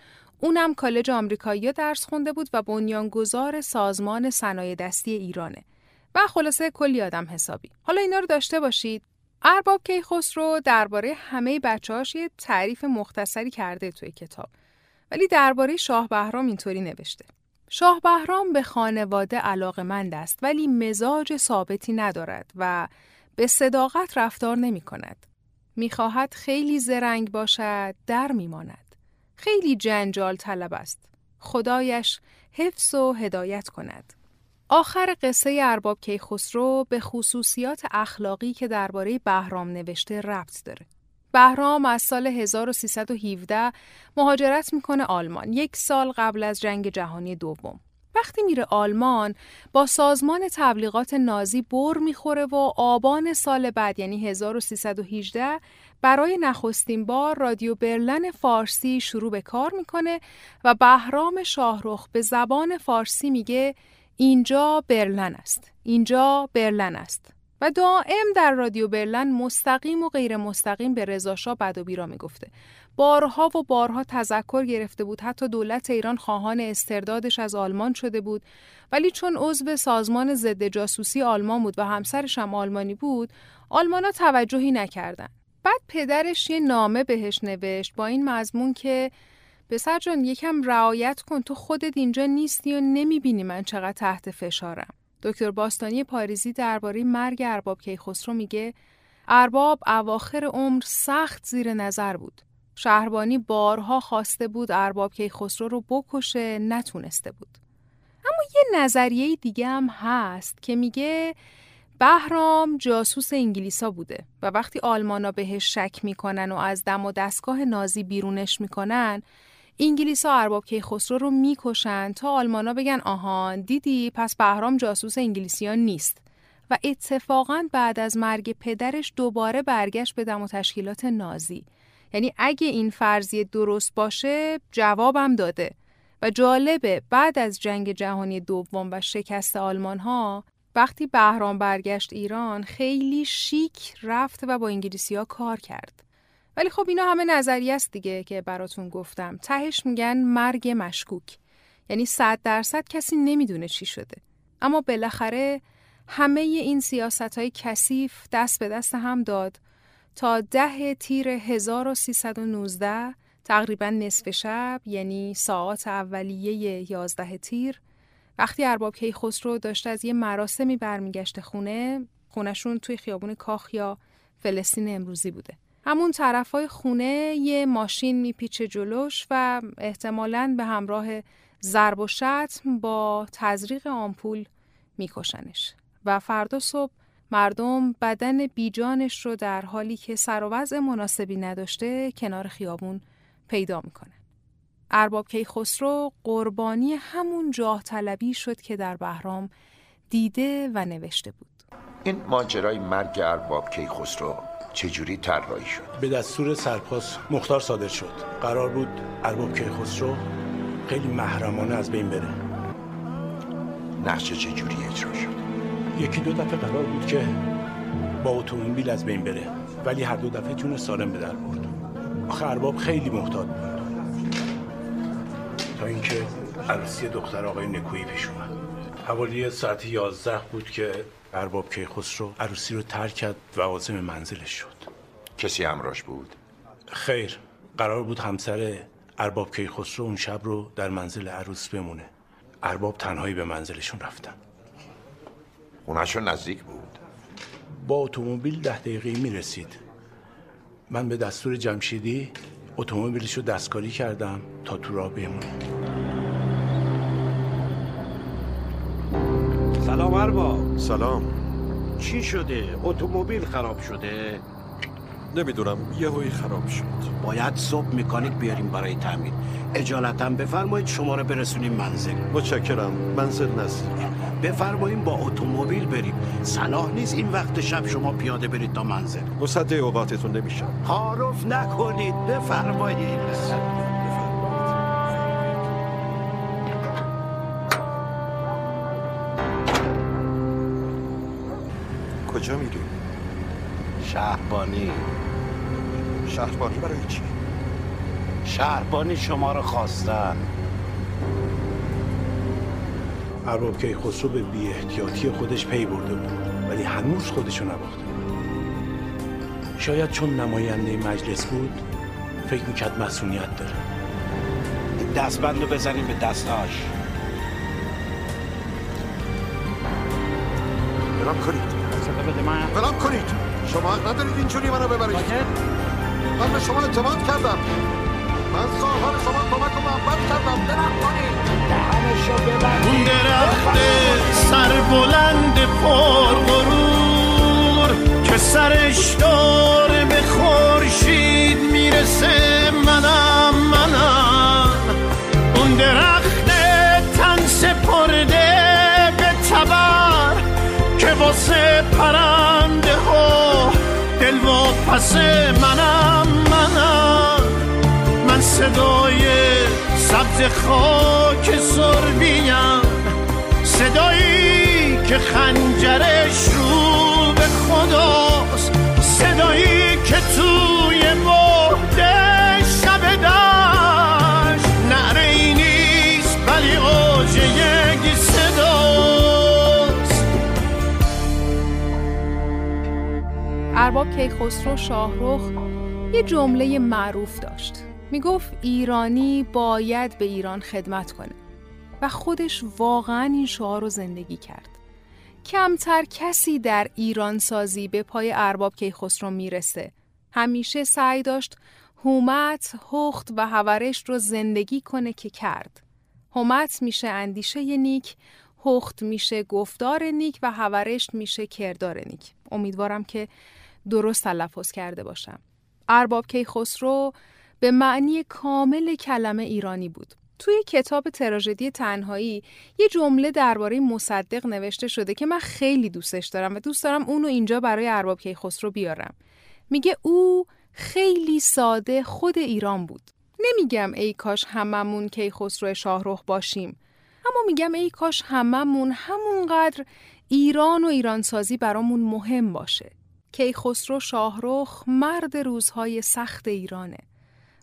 اونم کالج آمریکایی درس خونده بود و بنیانگذار سازمان صنایع دستی ایرانه. و خلاصه کلی آدم حسابی. حالا اینا رو داشته باشید. ارباب کیخسرو درباره همه بچه‌هاش یه تعریف مختصری کرده توی کتاب. ولی درباره شاه بهرام اینطوری نوشته. شاه بهرام به خانواده علاقمند است ولی مزاج ثابتی ندارد و به صداقت رفتار نمی کند. می خواهد خیلی زرنگ باشد در می ماند. خیلی جنجال طلب است. خدایش حفظ و هدایت کند. آخر قصه ارباب کیخسرو به خصوصیات اخلاقی که درباره بهرام نوشته ربط داره. بهرام از سال 1317 مهاجرت می‌کنه آلمان یک سال قبل از جنگ جهانی دوم. وقتی میره آلمان با سازمان تبلیغات نازی بر می‌خوره و آبان سال بعد یعنی 1318 برای نخستین بار رادیو برلن فارسی شروع به کار می‌کنه و بهرام شاهرخ به زبان فارسی میگه اینجا برلن است. اینجا برلن است. و دائم در رادیو برلن مستقیم و غیر مستقیم به رضاشاه بد و می‌گفته. بارها و بارها تذکر گرفته بود. حتی دولت ایران خواهان استردادش از آلمان شده بود. ولی چون عضو سازمان ضد جاسوسی آلمان بود و همسرش هم آلمانی بود آلمانا توجهی نکردند. بعد پدرش یه نامه بهش نوشت با این مضمون که پسر جان یکم رعایت کن تو خودت اینجا نیستی و نمی‌بینی من چقدر تحت فشارم. دکتر باستانی پاریزی درباره مرگ ارباب کیخسرو میگه ارباب اواخر عمر سخت زیر نظر بود. شهربانی بارها خواسته بود ارباب کیخسرو رو بکشه نتونسته بود. اما یه نظریه دیگه هم هست که میگه بهرام جاسوس انگلیسا بوده و وقتی آلمانا بهش شک می‌کنن و از دم و دستگاه نازی بیرونش می‌کنن انگلیس ها ارباب کیخسرو رو می‌کشن تا آلمانا بگن آهان دیدی پس بهرام جاسوس انگلیسیان نیست. و اتفاقا بعد از مرگ پدرش دوباره برگشت به دم و تشکیلات نازی. یعنی اگه این فرضیه درست باشه جوابم داده. و جالبه بعد از جنگ جهانی دوم و شکست آلمان ها وقتی بهرام برگشت ایران خیلی شیک رفت و با انگلیسی ها کار کرد. ولی خب اینا همه نظریه است دیگه که براتون گفتم. تهش میگن مرگ مشکوک. یعنی صد درصد کسی نمی‌دونه چی شده. اما بالاخره همه این سیاست های کثیف دست به دست هم داد تا ده تیر 1319 تقریبا نصف شب یعنی ساعات اولیه 11 تیر وقتی ارباب کیخسرو داشته از یه مراسمی برمیگشته خونه خونشون توی خیابون کاخ یا فلسطین امروزی بوده. همون طرفای خونه یه ماشین میپیچه جلوش و احتمالاً به همراه ضرب و شتم با تزریق آمپول میکشنش و فردا صبح مردم بدن بیجانش رو در حالی که سر و وضع مناسبی نداشته کنار خیابون پیدا می‌کنن. ارباب کیخسرو قربانی همون جاه طلبی شد که در بهرام دیده و نوشته بود. این ماجرای مرگ ارباب کیخسرو چجوری طراحی شد؟ به دستور سرپاس مختار صادر شد. قرار بود ارباب کیخسرو خیلی محرمانه از بین بره. نقشه چجوری اجرا شد؟ یکی دو دفعه قرار بود که با اتومبیل از بین بره ولی هر دو دفعه جون سالم به در برد. آخه ارباب خیلی محتاط بود. تا اینکه عروسی دختر آقای نکویی پیش اومد. حوالی ساعت یازده بود که ارباب کیخسرو عروسی رو ترک کرد و عازم منزلش شد. کسی همراش بود؟ خیر قرار بود همسر ارباب کیخسرو اون شب رو در منزل عروس بمونه. ارباب تنهایی به منزلشون رفتن. خونهشون نزدیک بود؟ با اتومبیل ده دقیقه می رسید من به دستور جمشیدی اتومبیلش رو دستکاری کردم تا تو راه بمونه ارباب سلام. چی شده؟ اتومبیل خراب شده؟ نمی‌دونم یه هایی خراب شد. باید صبح مکانیک بیاریم برای تعمیر اجالتا بفرمایید شما رو برسونیم منزل. متشکرم منزل نزدیک. بفرماییم با اتومبیل بریم. صلاح نیست این وقت شب شما پیاده برید تا منزل. مصده اوقاتتون نمیشم. تعارف نکنید. بفرمایید. کجا میریم؟ شهربانی. شهربانی برای چی؟ شهربانی شما رو خواستن. ارباب که خسرو به بی احتیاطی خودش پی برده بود ولی هنوز خودشو نباخته شاید چون نماینده مجلس بود فکر می‌کرد مسئولیت داره. دستبند رو بزنیم به دستاش. برام کنید برام کنید. شما حق ندارید اینجوری منو ببرید. من به شما اعتماد کردم. من سالها شما کمک و محبت کردم. برم کنید. اون درخت سر بلند پر غرور که سرش داره به خورشید می‌رسه. منم منم. اون درخت تن سپرده به تبر. واسه پرنده ها دل و پس منم منم. من صدای سبز خاک سربیم صدایی که خنجرش رو به خداست. ارباب کیخسرو شاهروخ یه جمله معروف داشت می‌گفت ایرانی باید به ایران خدمت کنه و خودش واقعا این شعار رو زندگی کرد. کمتر کسی در ایران سازی به پای ارباب کیخسرو می‌رسه. همیشه سعی داشت هومت، هخت و هورش رو زندگی کنه که کرد. هومت میشه اندیشه نیک، هخت میشه گفتار نیک و هورش میشه کردار نیک. امیدوارم که درست تلفظ کرده باشم. ارباب کیخسرو به معنی کامل کلمه ایرانی بود. توی کتاب تراژدی تنهایی یه جمله درباره مصدق نوشته شده که من خیلی دوستش دارم و دوست دارم اونو اینجا برای ارباب کیخسرو بیارم. میگه او خیلی ساده خود ایران بود. نمیگم ای کاش هممون کیخسرو شاهرخ باشیم. اما میگم ای کاش هممون همونقدر ایران و ایرانسازی برامون مهم باشه. کیخسرو شاهرخ مرد روزهای سخت ایرانه.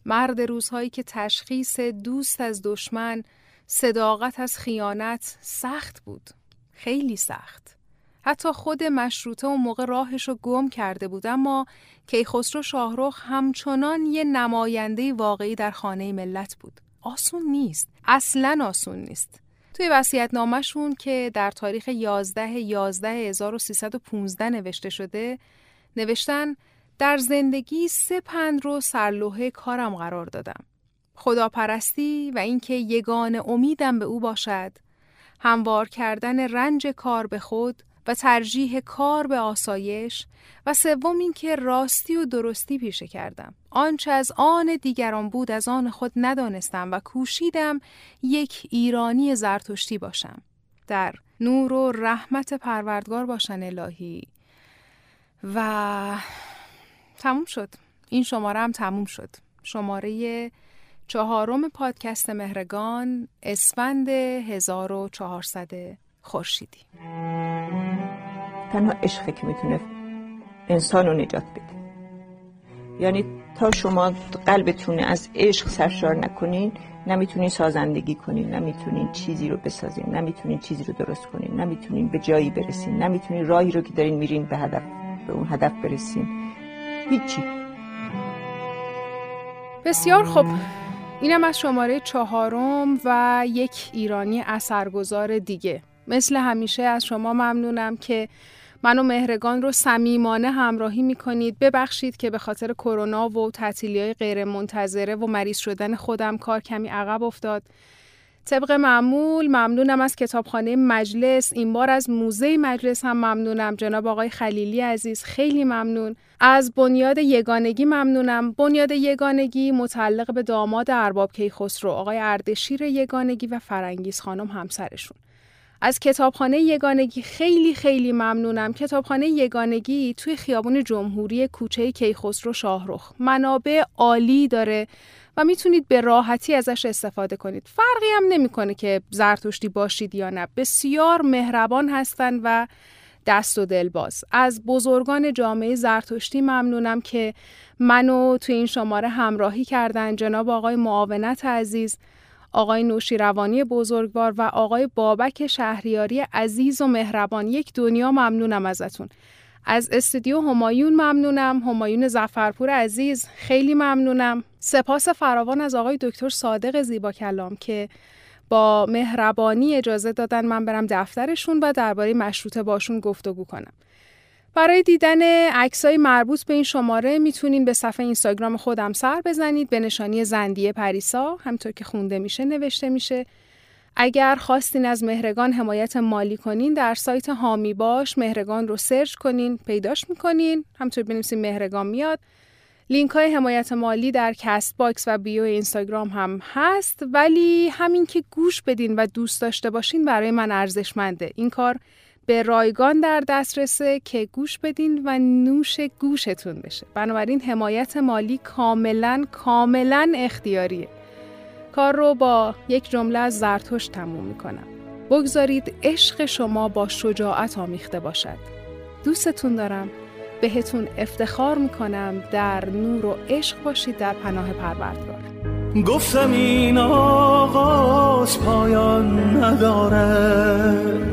مرد روزهایی که تشخیص دوست از دشمن، صداقت از خیانت سخت بود. خیلی سخت. حتی خود مشروطه و موقع راهش رو گم کرده بود اما کیخسرو شاهرخ همچنان یه نماینده واقعی در خانه ملت بود. آسون نیست. اصلا آسون نیست. توی وسیعت نامشون که در تاریخ 11 11 1315 نوشته شده نوشتن در زندگی سه پند رو سرلوحه کارم قرار دادم. خداپرستی و اینکه یگان امیدم به او باشد، هموار کردن رنج کار به خود و ترجیح کار به آسایش و سوم اینکه راستی و درستی پیشه کردم. آنچه از آن دیگران بود از آن خود ندانستم و کوشیدم یک ایرانی زرتشتی باشم. در نور و رحمت پروردگار باشن الهی. و تموم شد. این شماره هم تموم شد. شماره چهارم پادکست مهرگان اسفند 1400 خورشیدی. تنها عشقه که می‌تونه انسان رو نجات بده. یعنی تا شما قلبتون از عشق سرشار نکنین نمی‌تونین سازندگی کنین نمی‌تونین چیزی رو بسازین نمی‌تونین چیزی رو درست کنین نمی‌تونین به جایی برسین نمی‌تونین راهی رو که دارین میرین به هدف به اون هدف برسین. هیچی. بسیار خوب. اینم از شماره چهارم و یک ایرانی اثرگذار دیگه. مثل همیشه از شما ممنونم که منو مهرگان رو صمیمانه همراهی می‌کنید. ببخشید که به خاطر کرونا و تعطیلی های غیر منتظره و مریض شدن خودم کار کمی عقب افتاد. طبق معمول ممنونم از کتابخانه مجلس. این بار از موزه مجلس هم ممنونم. جناب آقای خلیلی عزیز خیلی ممنون. از بنیاد یگانگی ممنونم. بنیاد یگانگی متعلق به داماد ارباب کیخسرو آقای اردشیر یگانگی و فرنگیز خانم همسرشون. از کتابخانه یگانگی خیلی خیلی ممنونم. کتابخانه یگانگی توی خیابون جمهوری کوچه کیخسرو شاهرخ. منابع عالی داره و می‌تونید به راحتی ازش استفاده کنید. فرقی هم نمی‌کنه که زرتشتی باشید یا نه. بسیار مهربان هستن و دست و دل باز از بزرگان جامعه زرتشتی ممنونم که منو تو این شماره همراهی کردن. جناب آقای معاونت عزیز آقای نوشیروانی بزرگوار و آقای بابک شهریاری عزیز و مهربان یک دنیا ممنونم ازتون. از استودیو همایون ممنونم. همایون زفرپور عزیز خیلی ممنونم. سپاس فراوان از آقای دکتر صادق زیبا کلام که با مهربانی اجازه دادن من برم دفترشون و درباره مشروطه باشون گفتگو کنم. برای دیدن عکسای مربوط به این شماره می‌تونین به صفحه اینستاگرام خودم سر بزنید به نشانی زندیه پریسا همونطور که خونده میشه نوشته میشه. اگر خواستین از مهرگان حمایت مالی کنین در سایت حامی باش مهرگان رو search کنین پیداش می‌کنین. همونطور بنویسین مهرگان میاد. لینک های حمایت مالی در Castbox و bio اینستاگرام هم هست ولی همین که گوش بدین و دوست داشته باشین برای من ارزشمنده. این کار به رایگان در دسترسه که گوش بدین و نوش گوشتون بشه. بنابراین حمایت مالی کاملا کاملا اختیاریه. کار رو با یک جمله از زرتشت تموم می‌کنم. بگذارید عشق شما با شجاعت آمیخته باشد. دوستتون دارم. بهتون افتخار می‌کنم در نور و عشق باشید در پناه پروردگار. گفتم این آغاز پایان نداره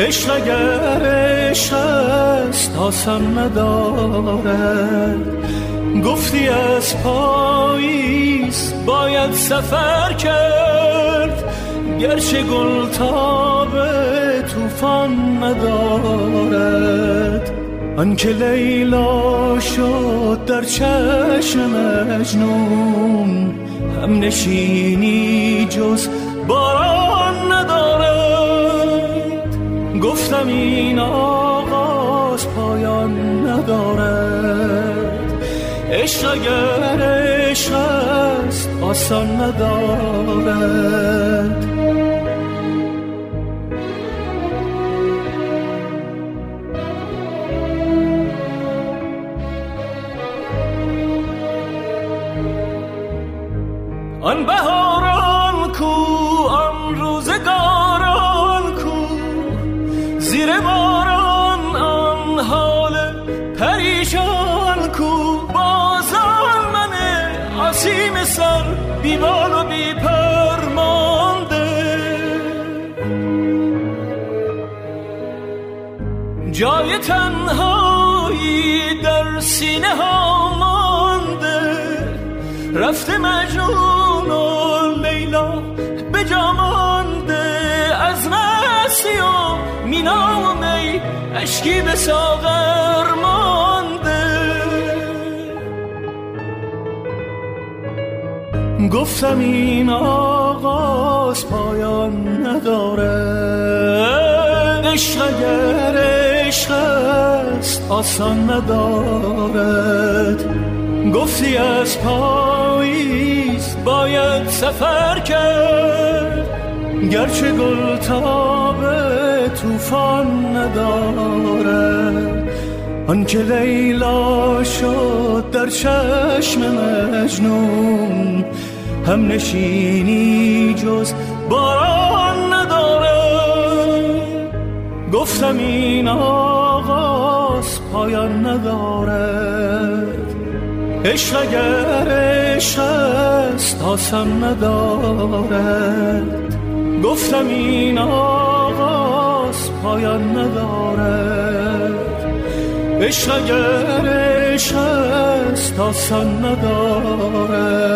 عشق اگر عشق است آسان ندارد. گفتی از پاییز باید سفر کرد. گرچه گل به توفان ندارد. آنکه لیلا شد در چشم مجنون هم نشینی جز باران گفتم این آغاز پایان ندارد. عشق اگر عشق است آسان ندارد. آن بهاران اشکی به ساغر مانده. گفتم این آغاز پایان نداره. عشق اگر عشق است آسان ندارد. گفتی از پاییز باید سفر کرد. گرچه گل تابه توفان نداره. آنکه لیلا شد در چشم مجنون هم نشینی جز باران نداره. گفتم این آغاز پایان ندارد عشق اگر عشق است ندارد. گفتم این آغاز پایان ندارد. عشق اگر عشق است آسان ندارد.